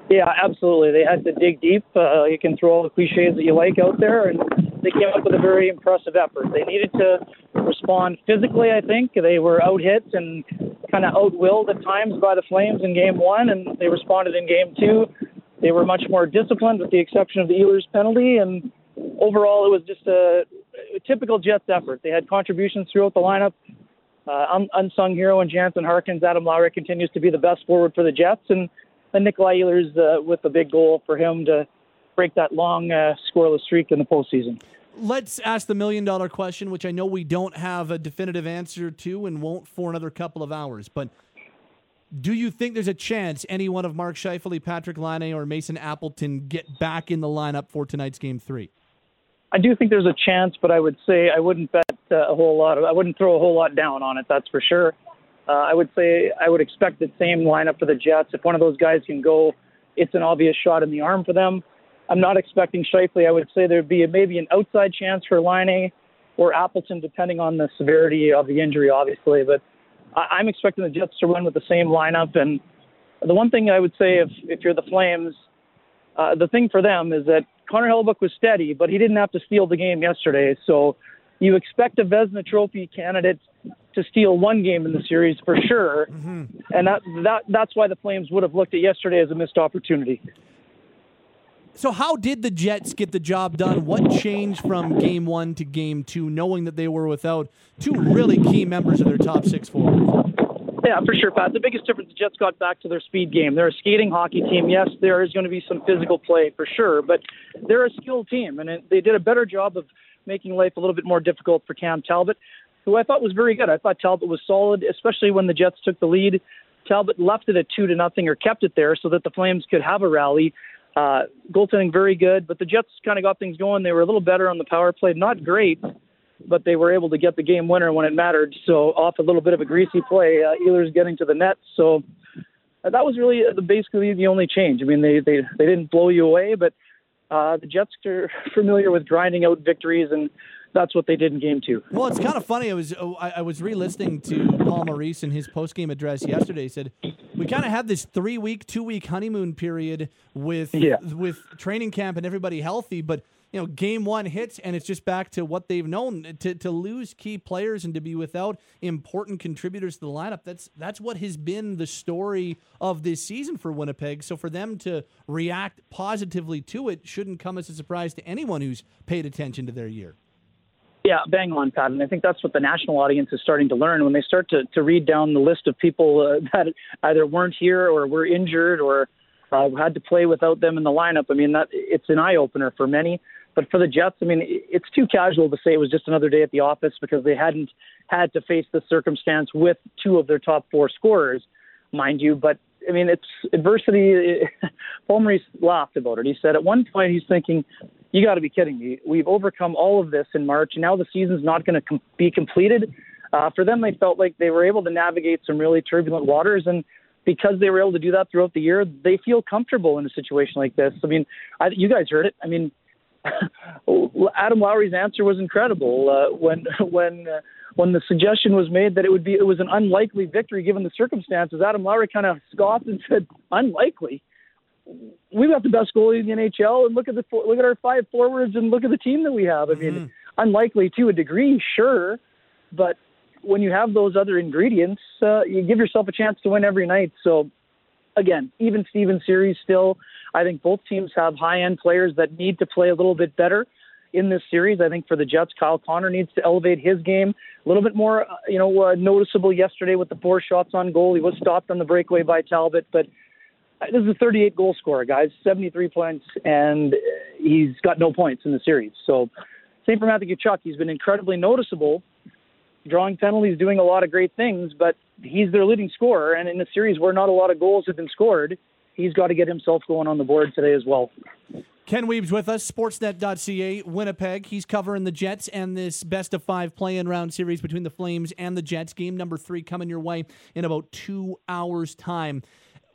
Yeah, absolutely. They had to dig deep. Uh, you can throw all the cliches that you like out there, and they came up with a very impressive effort. They needed to respond physically. I think they were out hit and kind of outwilled at times by the Flames in Game One, and they responded in Game Two they were much more disciplined, with the exception of the Ehlers penalty. And overall, it was just a, a typical Jets effort. They had contributions throughout the lineup. Uh, un- unsung hero in Jansen Harkins. Adam Lowry continues to be the best forward for the Jets, and then Nikolai Ehlers uh, with a big goal for him to break that long uh, scoreless streak in the postseason. Let's ask the million dollar question, which I know we don't have a definitive answer to and won't for another couple of hours. But do you think there's a chance any one of Mark Scheifele, Patrik Laine, or Mason Appleton get back in the lineup for tonight's game three? I do think there's a chance, but I would say I wouldn't bet uh, a whole lot. Of, I wouldn't throw a whole lot down on it. That's for sure. Uh, I would say I would expect the same lineup for the Jets. If one of those guys can go, it's an obvious shot in the arm for them. I'm not expecting Scheifele. I would say there'd be a, maybe an outside chance for Laine or Appleton, depending on the severity of the injury, obviously. But I'm expecting the Jets to run with the same lineup. And the one thing I would say, if if you're the Flames, uh, the thing for them is that Connor Hellebuyck was steady, but he didn't have to steal the game yesterday. So you expect a Vezina Trophy candidate to steal one game in the series for sure, mm-hmm. and that that that's why the Flames would have looked at yesterday as a missed opportunity. So, how did the Jets get the job done? What changed from game one to game two, knowing that they were without two really key members of their top six forwards? Yeah, for sure, Pat. The biggest difference the Jets got back to their speed game. They're a skating hockey team. Yes, there is going to be some physical play for sure, but they're a skilled team, and it, they did a better job of making life a little bit more difficult for Cam Talbot, who I thought was very good. I thought Talbot was solid, especially when the Jets took the lead. Talbot left it at two to nothing or kept it there so that the Flames could have a rally. Uh, goaltending very good, but the Jets kind of got things going. They were a little better on the power play, not great, but they were able to get the game winner when it mattered. So off a little bit of a greasy play, uh, Ehlers getting to the net. So uh, that was really uh, basically the only change. I mean, they they they didn't blow you away, but uh, the Jets are familiar with grinding out victories and that's what they did in game two. Well, it's kind of funny. I was oh, I, I was re-listening to Paul Maurice in his post-game address yesterday. He said we kind of had this three-week, two-week honeymoon period with yeah. with training camp and everybody healthy, but you know, game one hits and it's just back to what they've known. To to lose key players and to be without important contributors to the lineup, that's that's what has been the story of this season for Winnipeg. So for them to react positively to it shouldn't come as a surprise to anyone who's paid attention to their year. Yeah, bang on, Pat. And I think that's what the national audience is starting to learn when they start to, to read down the list of people uh, that either weren't here or were injured or uh, had to play without them in the lineup. I mean, that it's an eye opener for many. But for the Jets, I mean, it's too casual to say it was just another day at the office because they hadn't had to face the circumstance with two of their top four scorers, mind you. But I mean, it's adversity. Paul laughed about it. He said at one point he's thinking, "You got to be kidding me! We've overcome all of this in March, now the season's not going to com- be completed." Uh, for them, they felt like they were able to navigate some really turbulent waters, and because they were able to do that throughout the year, they feel comfortable in a situation like this. I mean, I, you guys heard it. I mean, Adam Lowry's answer was incredible uh, when when. Uh, when the suggestion was made that it would be it was an unlikely victory given the circumstances, Adam Lowry kind of scoffed and said, "Unlikely." We've got the best goalie in the NHL, and look at the look at our five forwards, and look at the team that we have. I mean, mm-hmm. unlikely to a degree, sure, but when you have those other ingredients, uh, you give yourself a chance to win every night. So, again, even Steven series still, I think both teams have high end players that need to play a little bit better in this series. I think for the Jets, Kyle Connor needs to elevate his game a little bit more, uh, you know, uh, noticeable yesterday with the four shots on goal. He was stopped on the breakaway by Talbot, but Uh, this is a 38 goal scorer, guys, 73 points, and he's got no points in the series. So, same for Matthew Tkachuk. He's been incredibly noticeable, drawing penalties, doing a lot of great things, but he's their leading scorer. And in a series where not a lot of goals have been scored, he's got to get himself going on the board today as well. Ken Wiebe with us, sportsnet.ca, Winnipeg. He's covering the Jets and this best of five play in round series between the Flames and the Jets. Game number three coming your way in about two hours' time.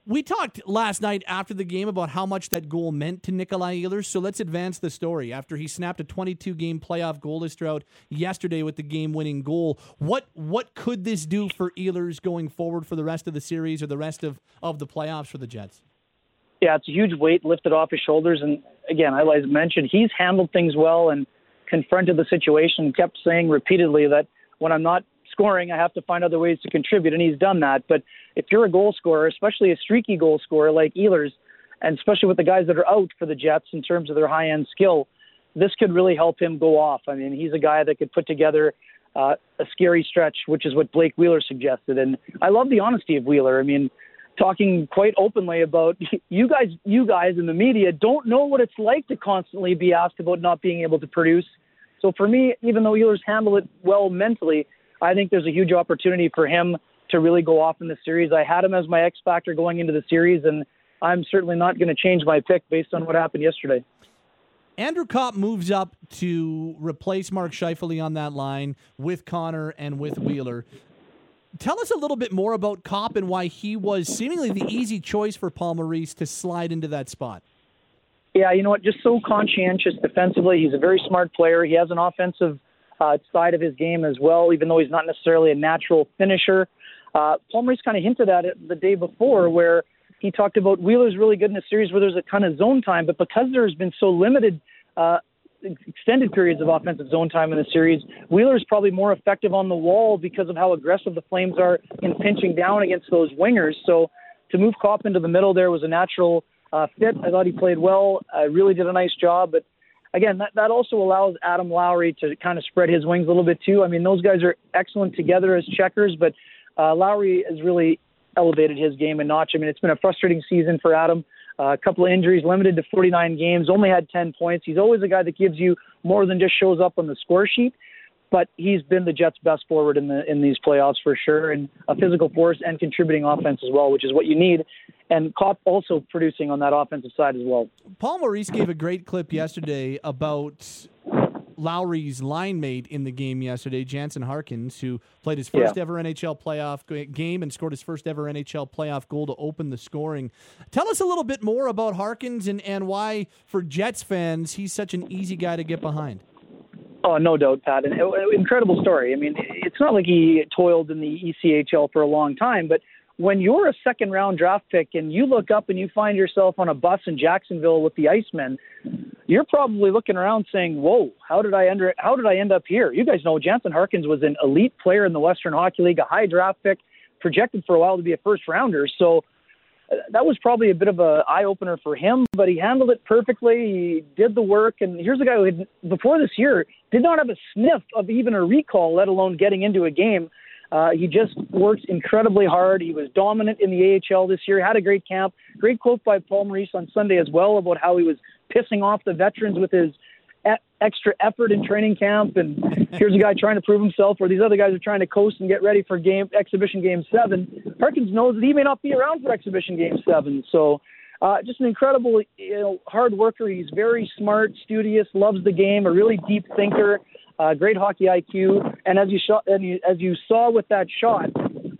We talked last night after the game about how much that goal meant to Nikolai Ehlers, so let's advance the story. After he snapped a 22 game playoff goalless drought yesterday with the game winning goal, what what could this do for Ehlers going forward for the rest of the series or the rest of, of the playoffs for the Jets? Yeah, it's a huge weight lifted off his shoulders. And again, I mentioned, he's handled things well and confronted the situation, kept saying repeatedly that when I'm not scoring, I have to find other ways to contribute, and he's done that. But if you're a goal scorer, especially a streaky goal scorer like Ehlers, and especially with the guys that are out for the Jets in terms of their high end skill, this could really help him go off. I mean, he's a guy that could put together uh, a scary stretch, which is what Blake Wheeler suggested. And I love the honesty of Wheeler. I mean, talking quite openly about you guys, you guys in the media don't know what it's like to constantly be asked about not being able to produce. So for me, even though Wheeler's handled it well mentally, I think there's a huge opportunity for him to really go off in the series. I had him as my X factor going into the series, and I'm certainly not going to change my pick based on what happened yesterday. Andrew Copp moves up to replace Mark Scheifele on that line with Connor and with Wheeler. Tell us a little bit more about Copp and why he was seemingly the easy choice for Paul Maurice to slide into that spot. Yeah, you know what? Just so conscientious defensively. He's a very smart player. He has an offensive uh, side of his game as well, even though he's not necessarily a natural finisher. Uh, Maurice kind of hinted at it the day before, where he talked about Wheeler's really good in a series where there's a ton of zone time, but because there's been so limited uh, extended periods of offensive zone time in the series, Wheeler's probably more effective on the wall because of how aggressive the Flames are in pinching down against those wingers. So to move Copp into the middle there was a natural uh, fit. I thought he played well. I really did a nice job, but again, that, that also allows Adam Lowry to kind of spread his wings a little bit too. I mean, those guys are excellent together as checkers, but uh, Lowry has really elevated his game a notch. I mean, it's been a frustrating season for Adam. Uh, a couple of injuries, limited to 49 games, only had 10 points. He's always a guy that gives you more than just shows up on the score sheet but he's been the Jets' best forward in the in these playoffs for sure, and a physical force and contributing offense as well, which is what you need. And Copp also producing on that offensive side as well. Paul Maurice gave a great clip yesterday about Lowry's line mate in the game yesterday, Jansen Harkins, who played his first yeah. ever NHL playoff game and scored his first ever NHL playoff goal to open the scoring. Tell us a little bit more about Harkins and, and why, for Jets fans, he's such an easy guy to get behind. Oh, no doubt, Pat. An uh, incredible story. I mean, it's not like he toiled in the ECHL for a long time, but when you're a second round draft pick and you look up and you find yourself on a bus in Jacksonville with the Icemen, you're probably looking around saying, "Whoa, how did I under how did I end up here?" You guys know Jansen Harkins was an elite player in the Western Hockey League, a high draft pick, projected for a while to be a first rounder. So that was probably a bit of a eye opener for him, but he handled it perfectly. He did the work, and here's a guy who had, before this year did not have a sniff of even a recall, let alone getting into a game. Uh, he just works incredibly hard. He was dominant in the AHL this year. Had a great camp. Great quote by Paul Maurice on Sunday as well about how he was pissing off the veterans with his extra effort in training camp. And here's a guy trying to prove himself, or these other guys are trying to coast and get ready for game exhibition game seven. Harkins knows that he may not be around for exhibition game seven. So uh, just an incredible, you know, hard worker. He's very smart, studious, loves the game, a really deep thinker, uh, great hockey IQ. And as you shot, and you, as you saw with that shot,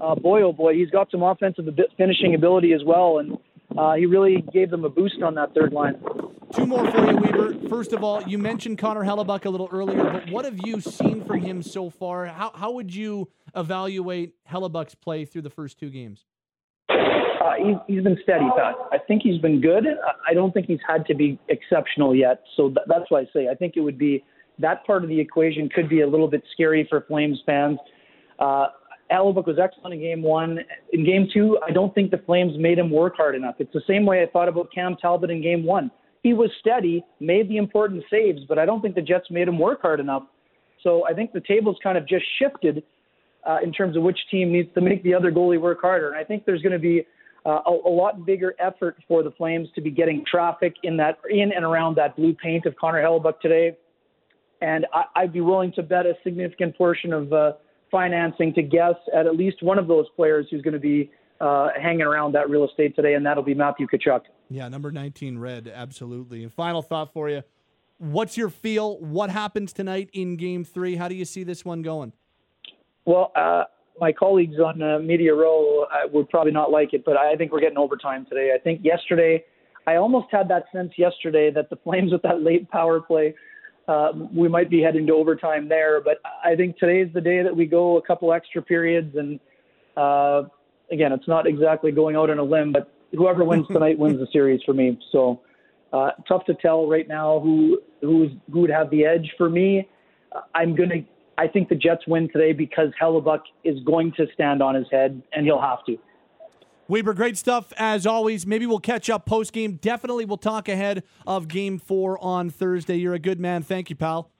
uh, boy oh boy, he's got some offensive finishing ability as well. And uh, he really gave them a boost on that third line. Two more for you, Weber. First of all, you mentioned Connor Hellebuyck a little earlier, but what have you seen from him so far? How, how would you evaluate Hellebuyck's play through the first two games? Uh, he's, he's been steady, Pat. I think he's been good. I don't think he's had to be exceptional yet. So th- that's why I say I think it would be that part of the equation could be a little bit scary for Flames fans. Uh, Hellebuyck was excellent in game one. In game two, I don't think the Flames made him work hard enough. It's the same way I thought about Cam Talbot in game one. He was steady, made the important saves, but I don't think the Jets made him work hard enough. So I think the tables kind of just shifted uh, in terms of which team needs to make the other goalie work harder. And I think there's going to be uh, a, a lot bigger effort for the Flames to be getting traffic in that in and around that blue paint of Connor Hellebuyck today. And I, I'd be willing to bet a significant portion of uh, financing to guess at at least one of those players who's going to be uh, hanging around that real estate today, and that'll be Matthew Tkachuk. Yeah, number 19 red, absolutely. And final thought for you. What's your feel? What happens tonight in game three? How do you see this one going? Well, uh, my colleagues on uh, Media Row uh, would probably not like it, but I think we're getting overtime today. I think yesterday, I almost had that sense yesterday that the Flames with that late power play, uh, we might be heading to overtime there. But I think today's the day that we go a couple extra periods. And uh, again, it's not exactly going out on a limb, but whoever wins tonight wins the series for me. So uh, tough to tell right now who who's who would have the edge for me. I'm gonna I think the Jets win today because Hellebuyck is going to stand on his head, and he'll have to. Weber, great stuff as always. Maybe we'll catch up post game. Definitely we'll talk ahead of game four on Thursday. You're a good man. Thank you, pal.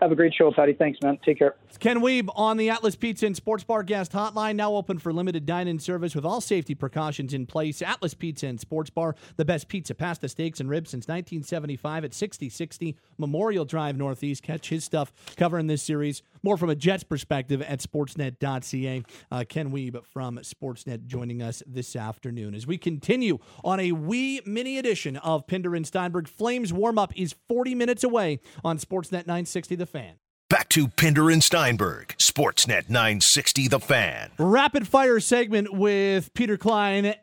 Have a great show, Patty. Thanks, man. Take care. It's Ken Wiebe on the Atlas Pizza and Sports Bar guest hotline, now open for limited dine-in service with all safety precautions in place. Atlas Pizza and Sports Bar, the best pizza, pasta, steaks, and ribs since 1975 at 6060 Memorial Drive Northeast. Catch his stuff covering this series. More from a Jets perspective at sportsnet.ca. Uh, Ken Wiebe from Sportsnet joining us this afternoon as we continue on a wee mini edition of Pinder and Steinberg. Flames warm-up is 40 minutes away on Sportsnet 960 The Fan. Back to Pinder and Steinberg, Sportsnet 960 The Fan. Rapid fire segment with Peter Klein,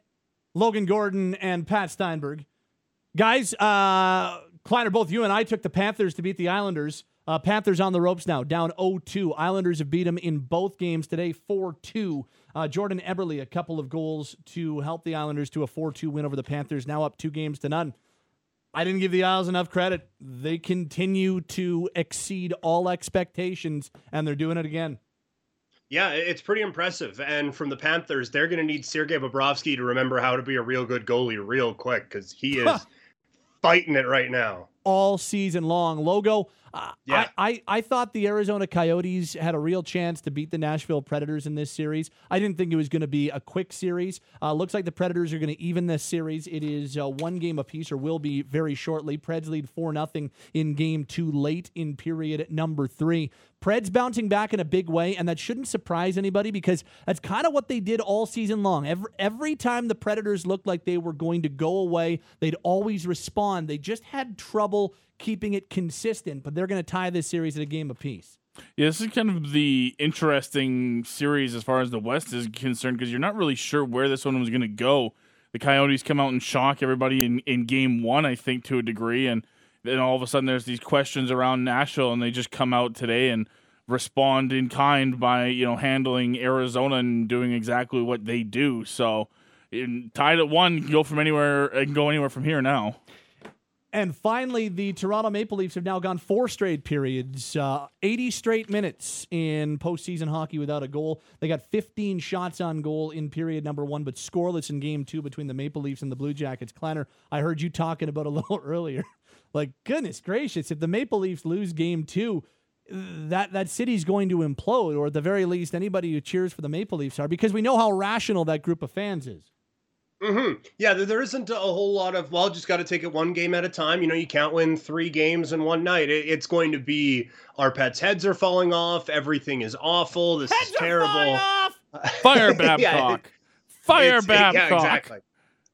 Logan Gordon, and Pat Steinberg. Guys, uh, Kleiner, both you and I took the Panthers to beat the Islanders. Uh, Panthers on the ropes now, down 0-2. Islanders have beat them in both games today, 4-2. Uh, Jordan Eberle, a couple of goals to help the Islanders to a 4-2 win over the Panthers, now up two games to none. I didn't give the Isles enough credit. They continue to exceed all expectations, and they're doing it again. Yeah, it's pretty impressive. And from the Panthers, they're going to need Sergei Bobrovsky to remember how to be a real good goalie real quick because he is fighting it right now. All season long. Logo, Yeah. I, I, I thought the Arizona Coyotes had a real chance to beat the Nashville Predators in this series. I didn't think it was going to be a quick series. Uh, looks like the Predators are going to even this series. It is uh, one game apiece, or will be very shortly. Preds lead 4 0 in game two, late in period number three. Preds bouncing back in a big way, and that shouldn't surprise anybody because that's kind of what they did all season long. Every, every time the Predators looked like they were going to go away, they'd always respond. They just had trouble keeping it consistent, but they're going to tie this series at a game apiece. Yeah, this is kind of the interesting series as far as the West is concerned because you're not really sure where this one was going to go. The Coyotes come out and shock everybody in, in game one, I think, to a degree. And then all of a sudden there's these questions around Nashville, and they just come out today and respond in kind by, you know, handling Arizona and doing exactly what they do. So in, tied at one, go from anywhere and go anywhere from here now. And finally, the Toronto Maple Leafs have now gone four straight periods, uh, 80 straight minutes in postseason hockey without a goal. They got 15 shots on goal in period number one, but scoreless in game two between the Maple Leafs and the Blue Jackets. Kleiner, I heard you talking about a little earlier. Like, goodness gracious, if the Maple Leafs lose game two, that that city's going to implode, or at the very least, anybody who cheers for the Maple Leafs are, because we know how rational that group of fans is. Hmm Yeah, there- there isn't a whole lot of, well, just got to take it one game at a time. You know, you can't win three games in one night. It, it's going to be our pets' heads are falling off. Everything is awful. This is terrible. Fire Babcock. Fire It's- Babcock. Yeah, exactly.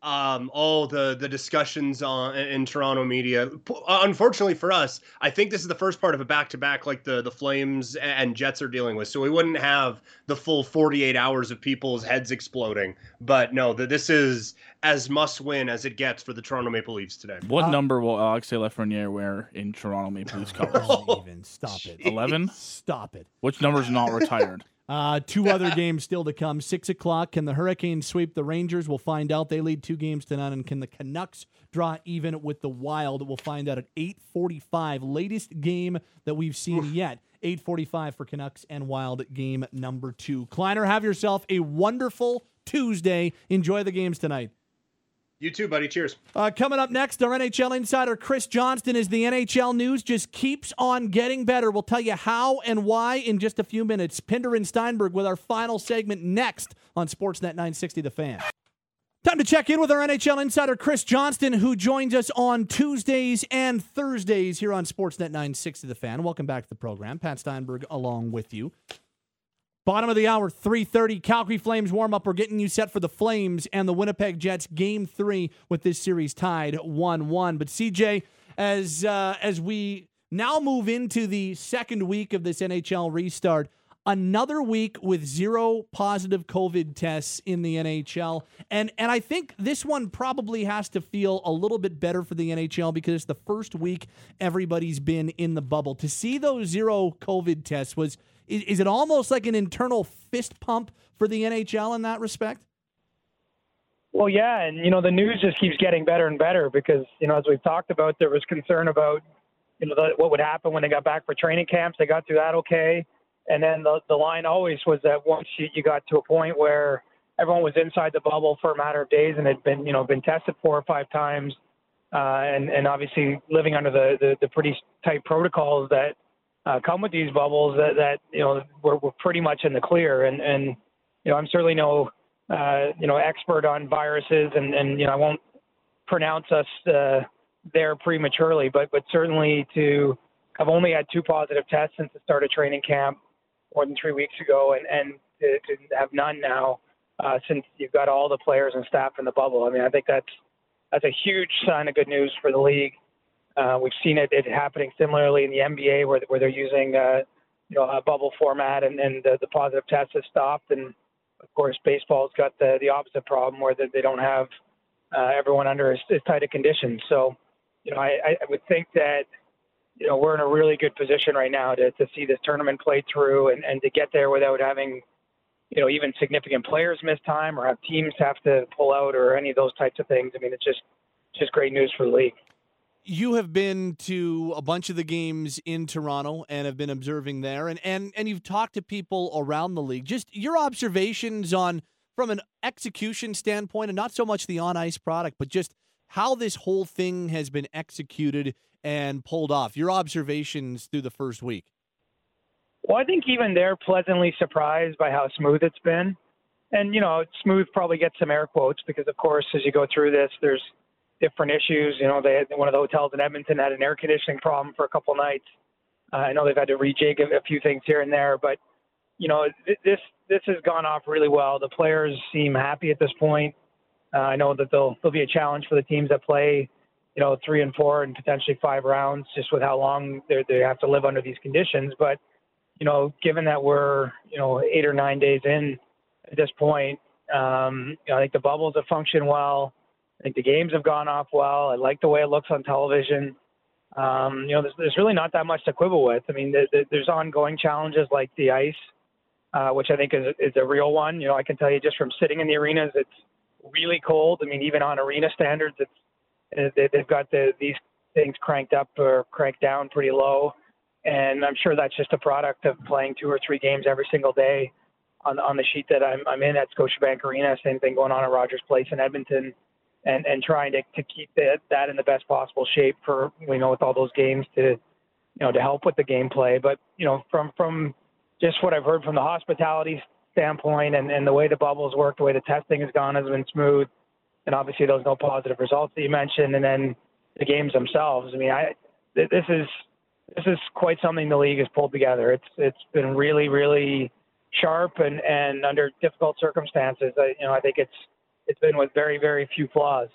Um, all the the discussions on in Toronto media. Uh, Unfortunately for us, I think this is the first part of a back to back like the the Flames and Jets are dealing with. So we wouldn't have the full 48 hours of people's heads exploding. But no, that this is as must win as it gets for the Toronto Maple Leafs today. What number will Alexis Lafreniere wear in Toronto Maple Leafs colors? Don't even stop it. 11? Stop it. Which number's not retired? Uh, two other games still to come. Six o'clock. Can the Hurricanes sweep the Rangers? We'll find out. They lead two games to none. And can the Canucks draw even with the Wild? We'll find out at 8:45. Latest game that we've seen yet. 8:45 for Canucks and Wild game number two. Kleiner, have yourself a wonderful Tuesday. Enjoy the games tonight. You too, buddy. Cheers. Uh, coming up next, our NHL insider Chris Johnston is the NHL news just keeps on getting better. We'll tell you how and why in just a few minutes. Pinder and Steinberg with our final segment next on Sportsnet 960 The Fan. Time to check in with our NHL insider Chris Johnston, who joins us on Tuesdays and Thursdays here on Sportsnet 960 The Fan. Welcome back to the program. Pat Steinberg along with you. Bottom of the hour, 3.30, Calgary Flames warm-up. We're getting you set for the Flames and the Winnipeg Jets game three with this series tied 1-1. But CJ, as, uh, as we now move into the second week of this NHL restart, another week with zero positive COVID tests in the NHL. And and I think this one probably has to feel a little bit better for the NHL because it's the first week everybody's been in the bubble. To see those zero COVID tests was is, is it almost like an internal fist pump for the NHL in that respect? Well, yeah, and you know the news just keeps getting better and better because you know as we've talked about, there was concern about you know the, what would happen when they got back for training camps. They got through that okay, and then the the line always was that once you, you got to a point where everyone was inside the bubble for a matter of days and had been you know been tested four or five times, uh, and and obviously living under the, the the pretty tight protocols that uh, come with these bubbles that, that you know we're, we're pretty much in the clear. And and you know I'm certainly no uh, you know expert on viruses and and you know I won't pronounce us uh, there prematurely but but certainly to I've only had two positive tests since the start of training camp more than three weeks ago and and to, to have none now uh, since you've got all the players and staff in the bubble. I mean I think that's that's a huge sign of good news for the league uh, we've seen it, it happening similarly in the NBA where, where they're using uh, you know a bubble format and, and the, the positive tests have stopped. And of course, baseball's got the, the opposite problem where they, don't have uh, everyone under as, as tight a conditions. So, you know, I, I would think that you know we're in a really good position right now to, to see this tournament play through and, and to get there without having you know even significant players miss time or have teams have to pull out or any of those types of things. I mean, it's just just great news for the league you have been to a bunch of the games in Toronto and have been observing there and and and you've talked to people around the league. Just your observations on from an execution standpoint and not so much the on ice product, but just how this whole thing has been executed and pulled off. Your observations through the first week. Well, I think even they're pleasantly surprised by how smooth it's been. And you know, smooth probably gets some air quotes because of course as you go through this there's different issues. You know, they had, one of the hotels in Edmonton had an air conditioning problem for a couple nights. Uh, I know they've had to rejig a, a few things here and there, but you know, th- this this has gone off really well. The players seem happy at this point. Uh, I know that they'll there'll be a challenge for the teams that play, you know, three and four and potentially five rounds, just with how long they they have to live under these conditions. But you know, given that we're you know eight or nine days in at this point, um, you know, I think the bubbles have functioned well. I think the games have gone off well. I like the way it looks on television. Um, you know, there's, there's really not that much to quibble with. I mean, there, there's ongoing challenges like the ice, uh, which I think is, is a real one. You know, I can tell you just from sitting in the arenas, it's really cold. I mean, even on arena standards, it's they've got the, these things cranked up or cranked down pretty low. And I'm sure that's just a product of playing two or three games every single day on on the sheet that I'm I'm in at Scotiabank Arena. Same thing going on at Rogers Place in Edmonton and and trying to to keep that that in the best possible shape for you know with all those games to you know to help with the gameplay. But you know from from just what I've heard from the hospitality standpoint and and the way the bubbles work, the way the testing has gone has been smooth, and obviously those no positive results that you mentioned, and then the games themselves. I mean, I this is this is quite something the league has pulled together. It's it's been really really sharp and and under difficult circumstances. I, you know, I think it's it's been with very, very few flaws.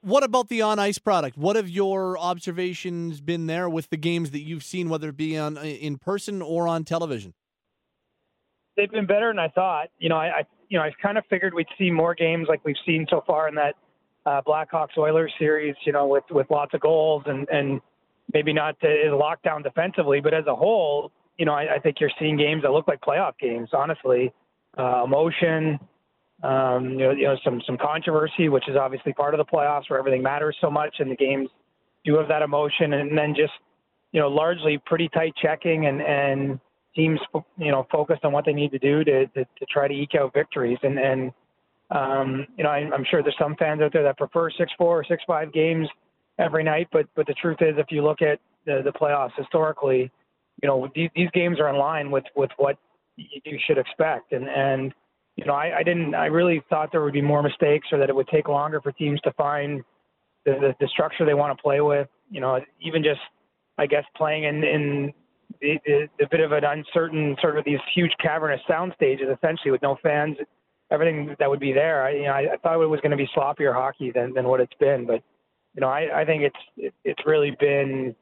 What about the on ice product? What have your observations been there with the games that you've seen, whether it be on in person or on television? They've been better than I thought. You know, I, I you know I kind of figured we'd see more games like we've seen so far in that uh, Blackhawks Oilers series. You know, with with lots of goals and and maybe not the lockdown defensively, but as a whole, you know, I, I think you're seeing games that look like playoff games. Honestly, uh, emotion, um, you know, you know, some some controversy, which is obviously part of the playoffs where everything matters so much, and the games do have that emotion, and then just you know, largely pretty tight checking and and teams you know focused on what they need to do to to, to try to eke out victories, and and um, you know, I, I'm sure there's some fans out there that prefer six four or six five games every night, but but the truth is, if you look at the the playoffs historically, you know, these, these games are in line with with what you should expect, and and you know, I, I didn't. I really thought there would be more mistakes, or that it would take longer for teams to find the the, the structure they want to play with. You know, even just I guess playing in in the bit of an uncertain sort of these huge cavernous sound stages, essentially with no fans, everything that would be there. I, you know, I, I thought it was going to be sloppier hockey than than what it's been, but you know, I, I think it's it, it's really been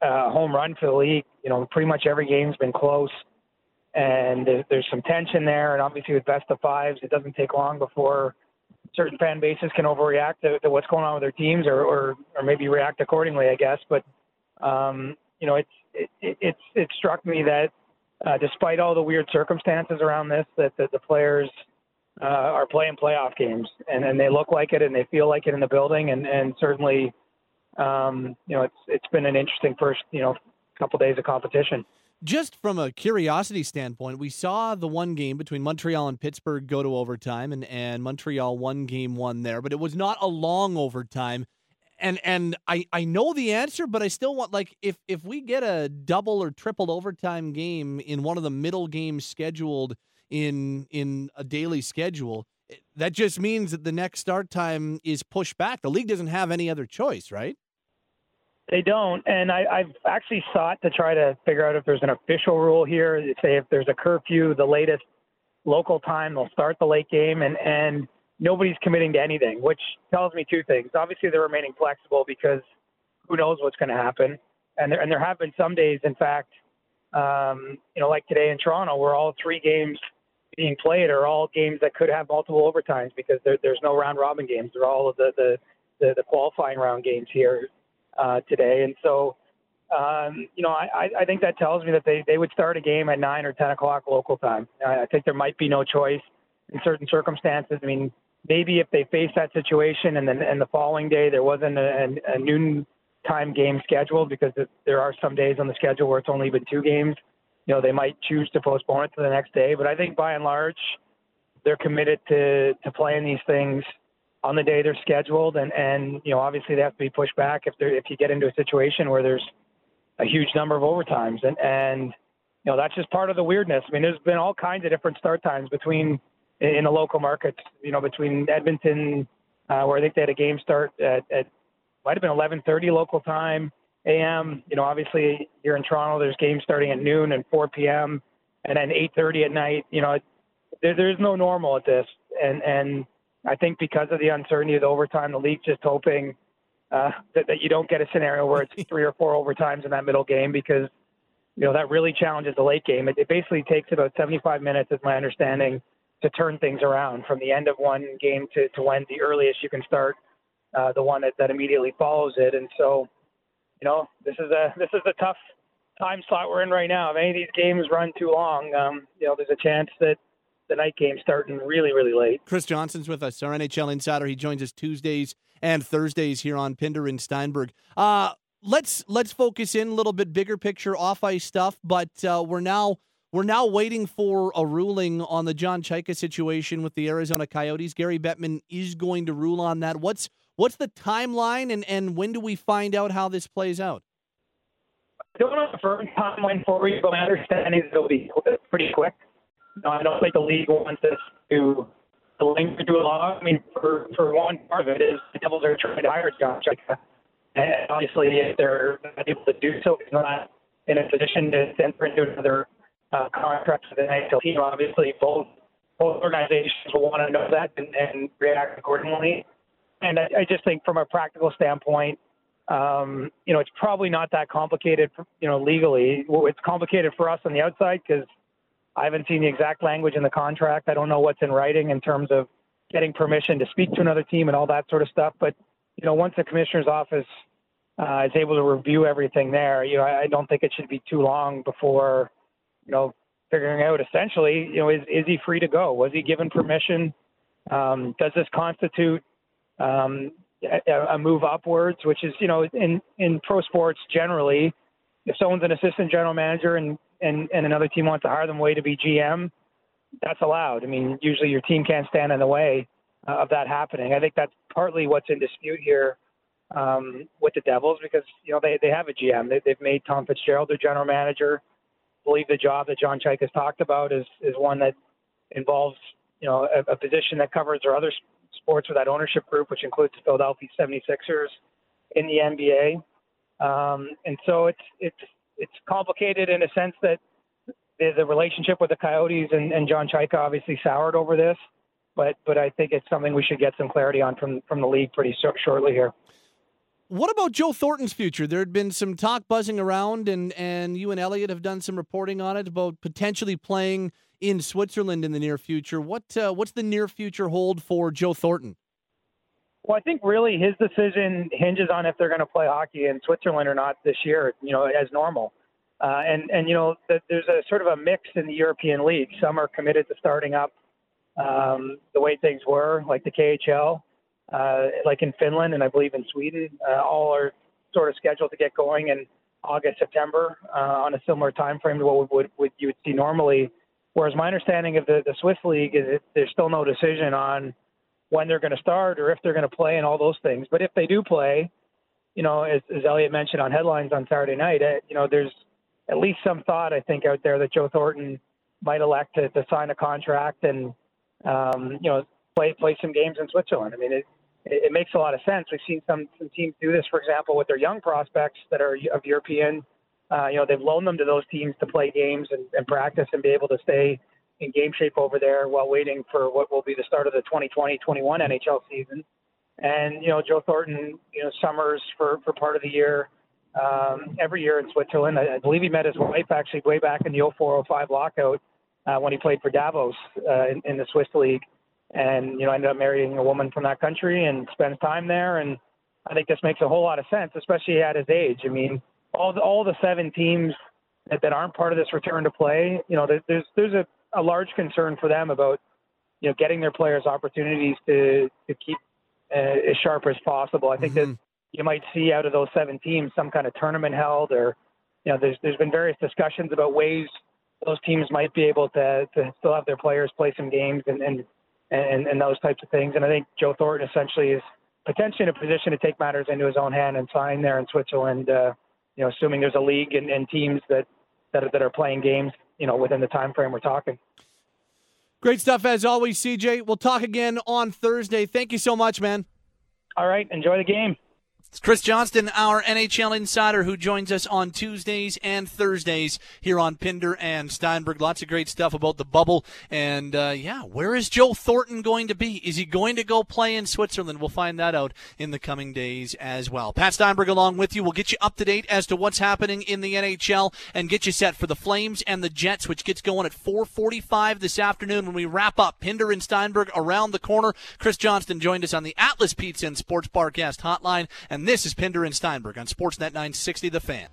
a home run for the league. You know, pretty much every game's been close and there's some tension there. And obviously, with best of fives, it doesn't take long before certain fan bases can overreact to, to what's going on with their teams, or, or or maybe react accordingly, I guess. But um, you know, it's it, it, it's it struck me that uh, despite all the weird circumstances around this, that, that the players uh, are playing playoff games, and, and they look like it, and they feel like it in the building, and and certainly, um, you know, it's it's been an interesting first you know couple days of competition just from a curiosity standpoint, we saw the one game between Montreal and Pittsburgh go to overtime, and, and Montreal won game one there, but it was not a long overtime. And and I, I know the answer, but I still want like if if we get a double or triple overtime game in one of the middle games scheduled in in a daily schedule, eh, that just means that the next start time is pushed back. The league doesn't have any other choice, right? They don't, and I, I've actually sought to try to figure out if there's an official rule here. Say if there's a curfew, the latest local time they'll start the late game, and and nobody's committing to anything, which tells me two things. Obviously, they're remaining flexible because who knows what's going to happen, and there and there have been some days, in fact, um, you know, like today in Toronto, where all three games being played are all games that could have multiple overtimes because there, there's no round robin games. They're all of the the the, the qualifying round games here uh, today. And so, um, you know, I, I think that tells me that they, they would start a game at 9 or 10 o'clock local time. I think there might be no choice in certain circumstances. I mean, maybe if they face that situation and then and the following day there wasn't a, a noon time game scheduled because there are some days on the schedule where it's only been two games, you know, they might choose to postpone it to the next day. But I think by and large, they're committed to, to playing these things – on the day they're scheduled, and and you know obviously they have to be pushed back if they if you get into a situation where there's a huge number of overtimes, and and you know that's just part of the weirdness. I mean, there's been all kinds of different start times between in the local markets. You know, between Edmonton, uh, where I think they had a game start at, at might have been 11:30 local time a.m. You know, obviously here in Toronto, there's games starting at noon and 4 p.m. and then 8:30 at night. You know, there, there's no normal at this, and and I think because of the uncertainty of the overtime, the league's just hoping uh, that, that you don't get a scenario where it's three or four overtimes in that middle game because you know that really challenges the late game. It, it basically takes about 75 minutes, is my understanding, to turn things around from the end of one game to, to when the earliest you can start uh, the one that, that immediately follows it. And so, you know, this is a this is a tough time slot we're in right now. If any of these games run too long, um, you know, there's a chance that the night game starting really, really late. Chris Johnston's with us, our NHL insider. He joins us Tuesdays and Thursdays here on Pinder and Steinberg. Uh, let's let's focus in a little bit bigger picture off ice stuff, but uh, we're now we're now waiting for a ruling on the John Chayka situation with the Arizona Coyotes. Gary Bettman is going to rule on that. What's what's the timeline and, and when do we find out how this plays out? I don't know the firm timeline for you, but my understanding is it'll be pretty quick. No, I don't think the league wants us to to linger too long. I mean, for for one part of it is the Devils are trying to hire John Chayka, and obviously if they're not able to do so, he's not in a position to enter into another uh, contract with the NHL team. Obviously, both both organizations will want to know that and, and react accordingly. And I, I just think from a practical standpoint, um, you know, it's probably not that complicated, you know, legally. It's complicated for us on the outside because I haven't seen the exact language in the contract. I don't know what's in writing in terms of getting permission to speak to another team and all that sort of stuff. But you know, once the commissioner's office uh, is able to review everything there, you know, I, I don't think it should be too long before you know, figuring out essentially, you know, is is he free to go? Was he given permission? Um, does this constitute um, a, a move upwards? Which is, you know, in in pro sports generally, if someone's an assistant general manager and and and another team wants to hire them away to be GM, that's allowed. I mean, usually your team can't stand in the way uh, of that happening. I think that's partly what's in dispute here um, with the Devils because you know they they have a GM. They, they've made Tom Fitzgerald their general manager. I believe the job that John Chayka has talked about is is one that involves you know a, a position that covers their other sports with that ownership group, which includes the Philadelphia 76ers in the NBA. Um, and so it's it's it's complicated in a sense that the, relationship with the Coyotes and, and John Chayka obviously soured over this, but but I think it's something we should get some clarity on from from the league pretty so, shortly here. What about Joe Thornton's future? There had been some talk buzzing around, and and you and Elliot have done some reporting on it about potentially playing in Switzerland in the near future. What uh, what's the near future hold for Joe Thornton? Well, I think really his decision hinges on if they're going to play hockey in Switzerland or not this year. You know, as normal. Uh, and and you know, the, there's a sort of a mix in the European league. Some are committed to starting up um, the way things were, like the KHL, uh, like in Finland and I believe in Sweden. Uh, all are sort of scheduled to get going in August, September uh, on a similar time frame to what would, would you would see normally. Whereas my understanding of the, the Swiss league is that there's still no decision on when they're going to start or if they're going to play and all those things. But if they do play, you know, as, as Elliot mentioned on headlines on Saturday night, uh, you know, there's at least some thought I think out there that Joe Thornton might elect to, to sign a contract and um, you know play play some games in Switzerland. I mean, it, it makes a lot of sense. We've seen some some teams do this, for example, with their young prospects that are of European. Uh, you know, they've loaned them to those teams to play games and, and practice and be able to stay in game shape over there while waiting for what will be the start of the 2020-21 NHL season. And you know, Joe Thornton, you know, summers for for part of the year um, every year in Switzerland. I, I believe he met his wife actually way back in the 0405 lockout uh, when he played for Davos uh, in, in the Swiss league, and you know ended up marrying a woman from that country and spends time there. And I think this makes a whole lot of sense, especially at his age. I mean, all the, all the seven teams that, that aren't part of this return to play, you know, there, there's there's a, a large concern for them about you know getting their players opportunities to to keep uh, as sharp as possible. I think mm-hmm. that you might see out of those seven teams some kind of tournament held, or you know, there's there's been various discussions about ways those teams might be able to to still have their players play some games and and and, and those types of things. And I think Joe Thornton essentially is potentially in a position to take matters into his own hand and sign there in Switzerland. Uh, you know, assuming there's a league and, and teams that that are, that are playing games, you know, within the time frame we're talking. Great stuff as always, CJ. We'll talk again on Thursday. Thank you so much, man. All right, enjoy the game. It's Chris Johnston, our NHL insider, who joins us on Tuesdays and Thursdays here on Pinder and Steinberg. Lots of great stuff about the bubble. And uh, yeah, where is Joe Thornton going to be? Is he going to go play in Switzerland? We'll find that out in the coming days as well. Pat Steinberg along with you. We'll get you up to date as to what's happening in the NHL and get you set for the Flames and the Jets, which gets going at 4:45 this afternoon when we wrap up Pinder and Steinberg around the corner. Chris Johnston joined us on the Atlas Pizza and Sports Bar Guest Hotline. And and this is Pinder and Steinberg on Sportsnet 960 The Fan.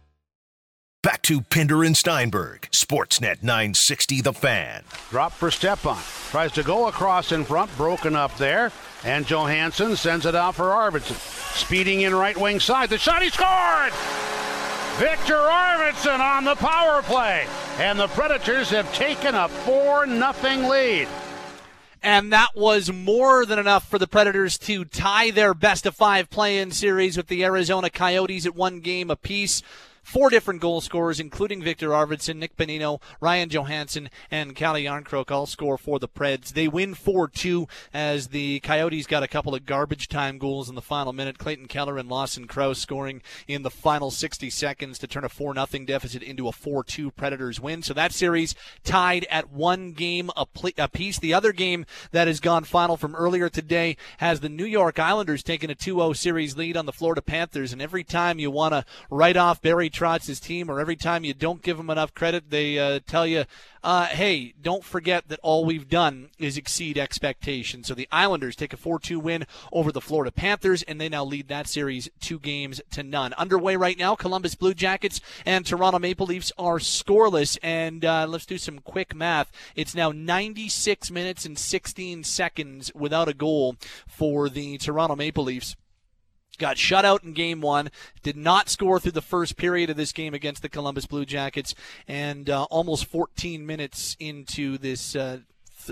Back to Pinder and Steinberg, Sportsnet 960 The Fan. Drop for Stepan. Tries to go across in front, broken up there. And Johansen sends it out for Arvidsson. Speeding in right wing side. The shot he scored! Viktor Arvidsson on the power play. And the Predators have taken a 4 0 lead and that was more than enough for the Predators to tie their best of five play in series with the Arizona Coyotes at one game apiece four different goal scorers, including Viktor Arvidsson, Nick Bonino, Ryan Johansen, and Calle Jarnkrok all score for the Preds. They win 4-2 as the Coyotes got a couple of garbage time goals in the final minute. Clayton Keller and Lawson Crouse scoring in the final 60 seconds to turn a 4-0 deficit into a 4-2 Predators win. So that series tied at one game apiece. The other game that has gone final from earlier today has the New York Islanders taking a 2-0 series lead on the Florida Panthers. And every time you want to write off Barry Trotz's team, or every time you don't give them enough credit, they uh, tell you, uh, hey, don't forget that all we've done is exceed expectations. So the Islanders take a 4 2 win over the Florida Panthers, and they now lead that series two games to none. Underway right now, Columbus Blue Jackets and Toronto Maple Leafs are scoreless. And uh, let's do some quick math. It's now 96 minutes and 16 seconds without a goal for the Toronto Maple Leafs got shut out in game one, did not score through the first period of this game against the Columbus Blue Jackets, and uh, almost 14 minutes into this. Uh,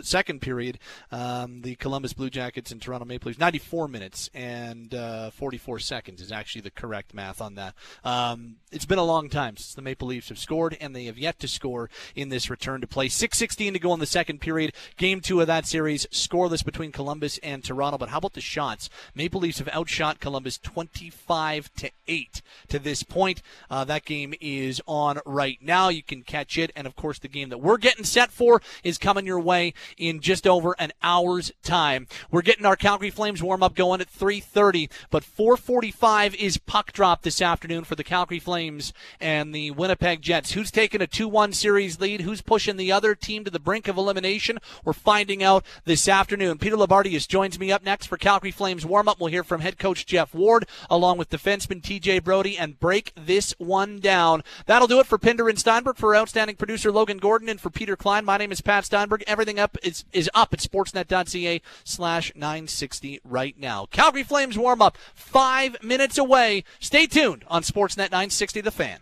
second period, um, the Columbus Blue Jackets and Toronto Maple Leafs, 94 minutes and uh, 44 seconds is actually the correct math on that. Um, it's been a long time since the Maple Leafs have scored, and they have yet to score in this return to play. 6:16 to go in the second period. Game two of that series, scoreless between Columbus and Toronto. But how about the shots? Maple Leafs have outshot Columbus 25 to eight to this point. Uh, that game is on right now. You can catch it, and of course, the game that we're getting set for is coming your way in just over an hour's time. We're getting our Calgary Flames warm up going at 3:30, but 4:45 is puck drop this afternoon for the Calgary Flames and the Winnipeg Jets. Who's taking a 2-1 series lead? Who's pushing the other team to the brink of elimination? We're finding out this afternoon. Peter Loubardias joins me up next for Calgary Flames warm up. We'll hear from head coach Geoff Ward along with defenseman TJ Brodie and break this one down. That'll do it for Pinder and Steinberg for outstanding producer Logan Gordon and for Peter Klein. My name is Pat Steinberg. Everything up is, is up at sportsnet.ca slash 960 right now. Calgary Flames warm up five minutes away. Stay tuned on Sportsnet 960 The Fan.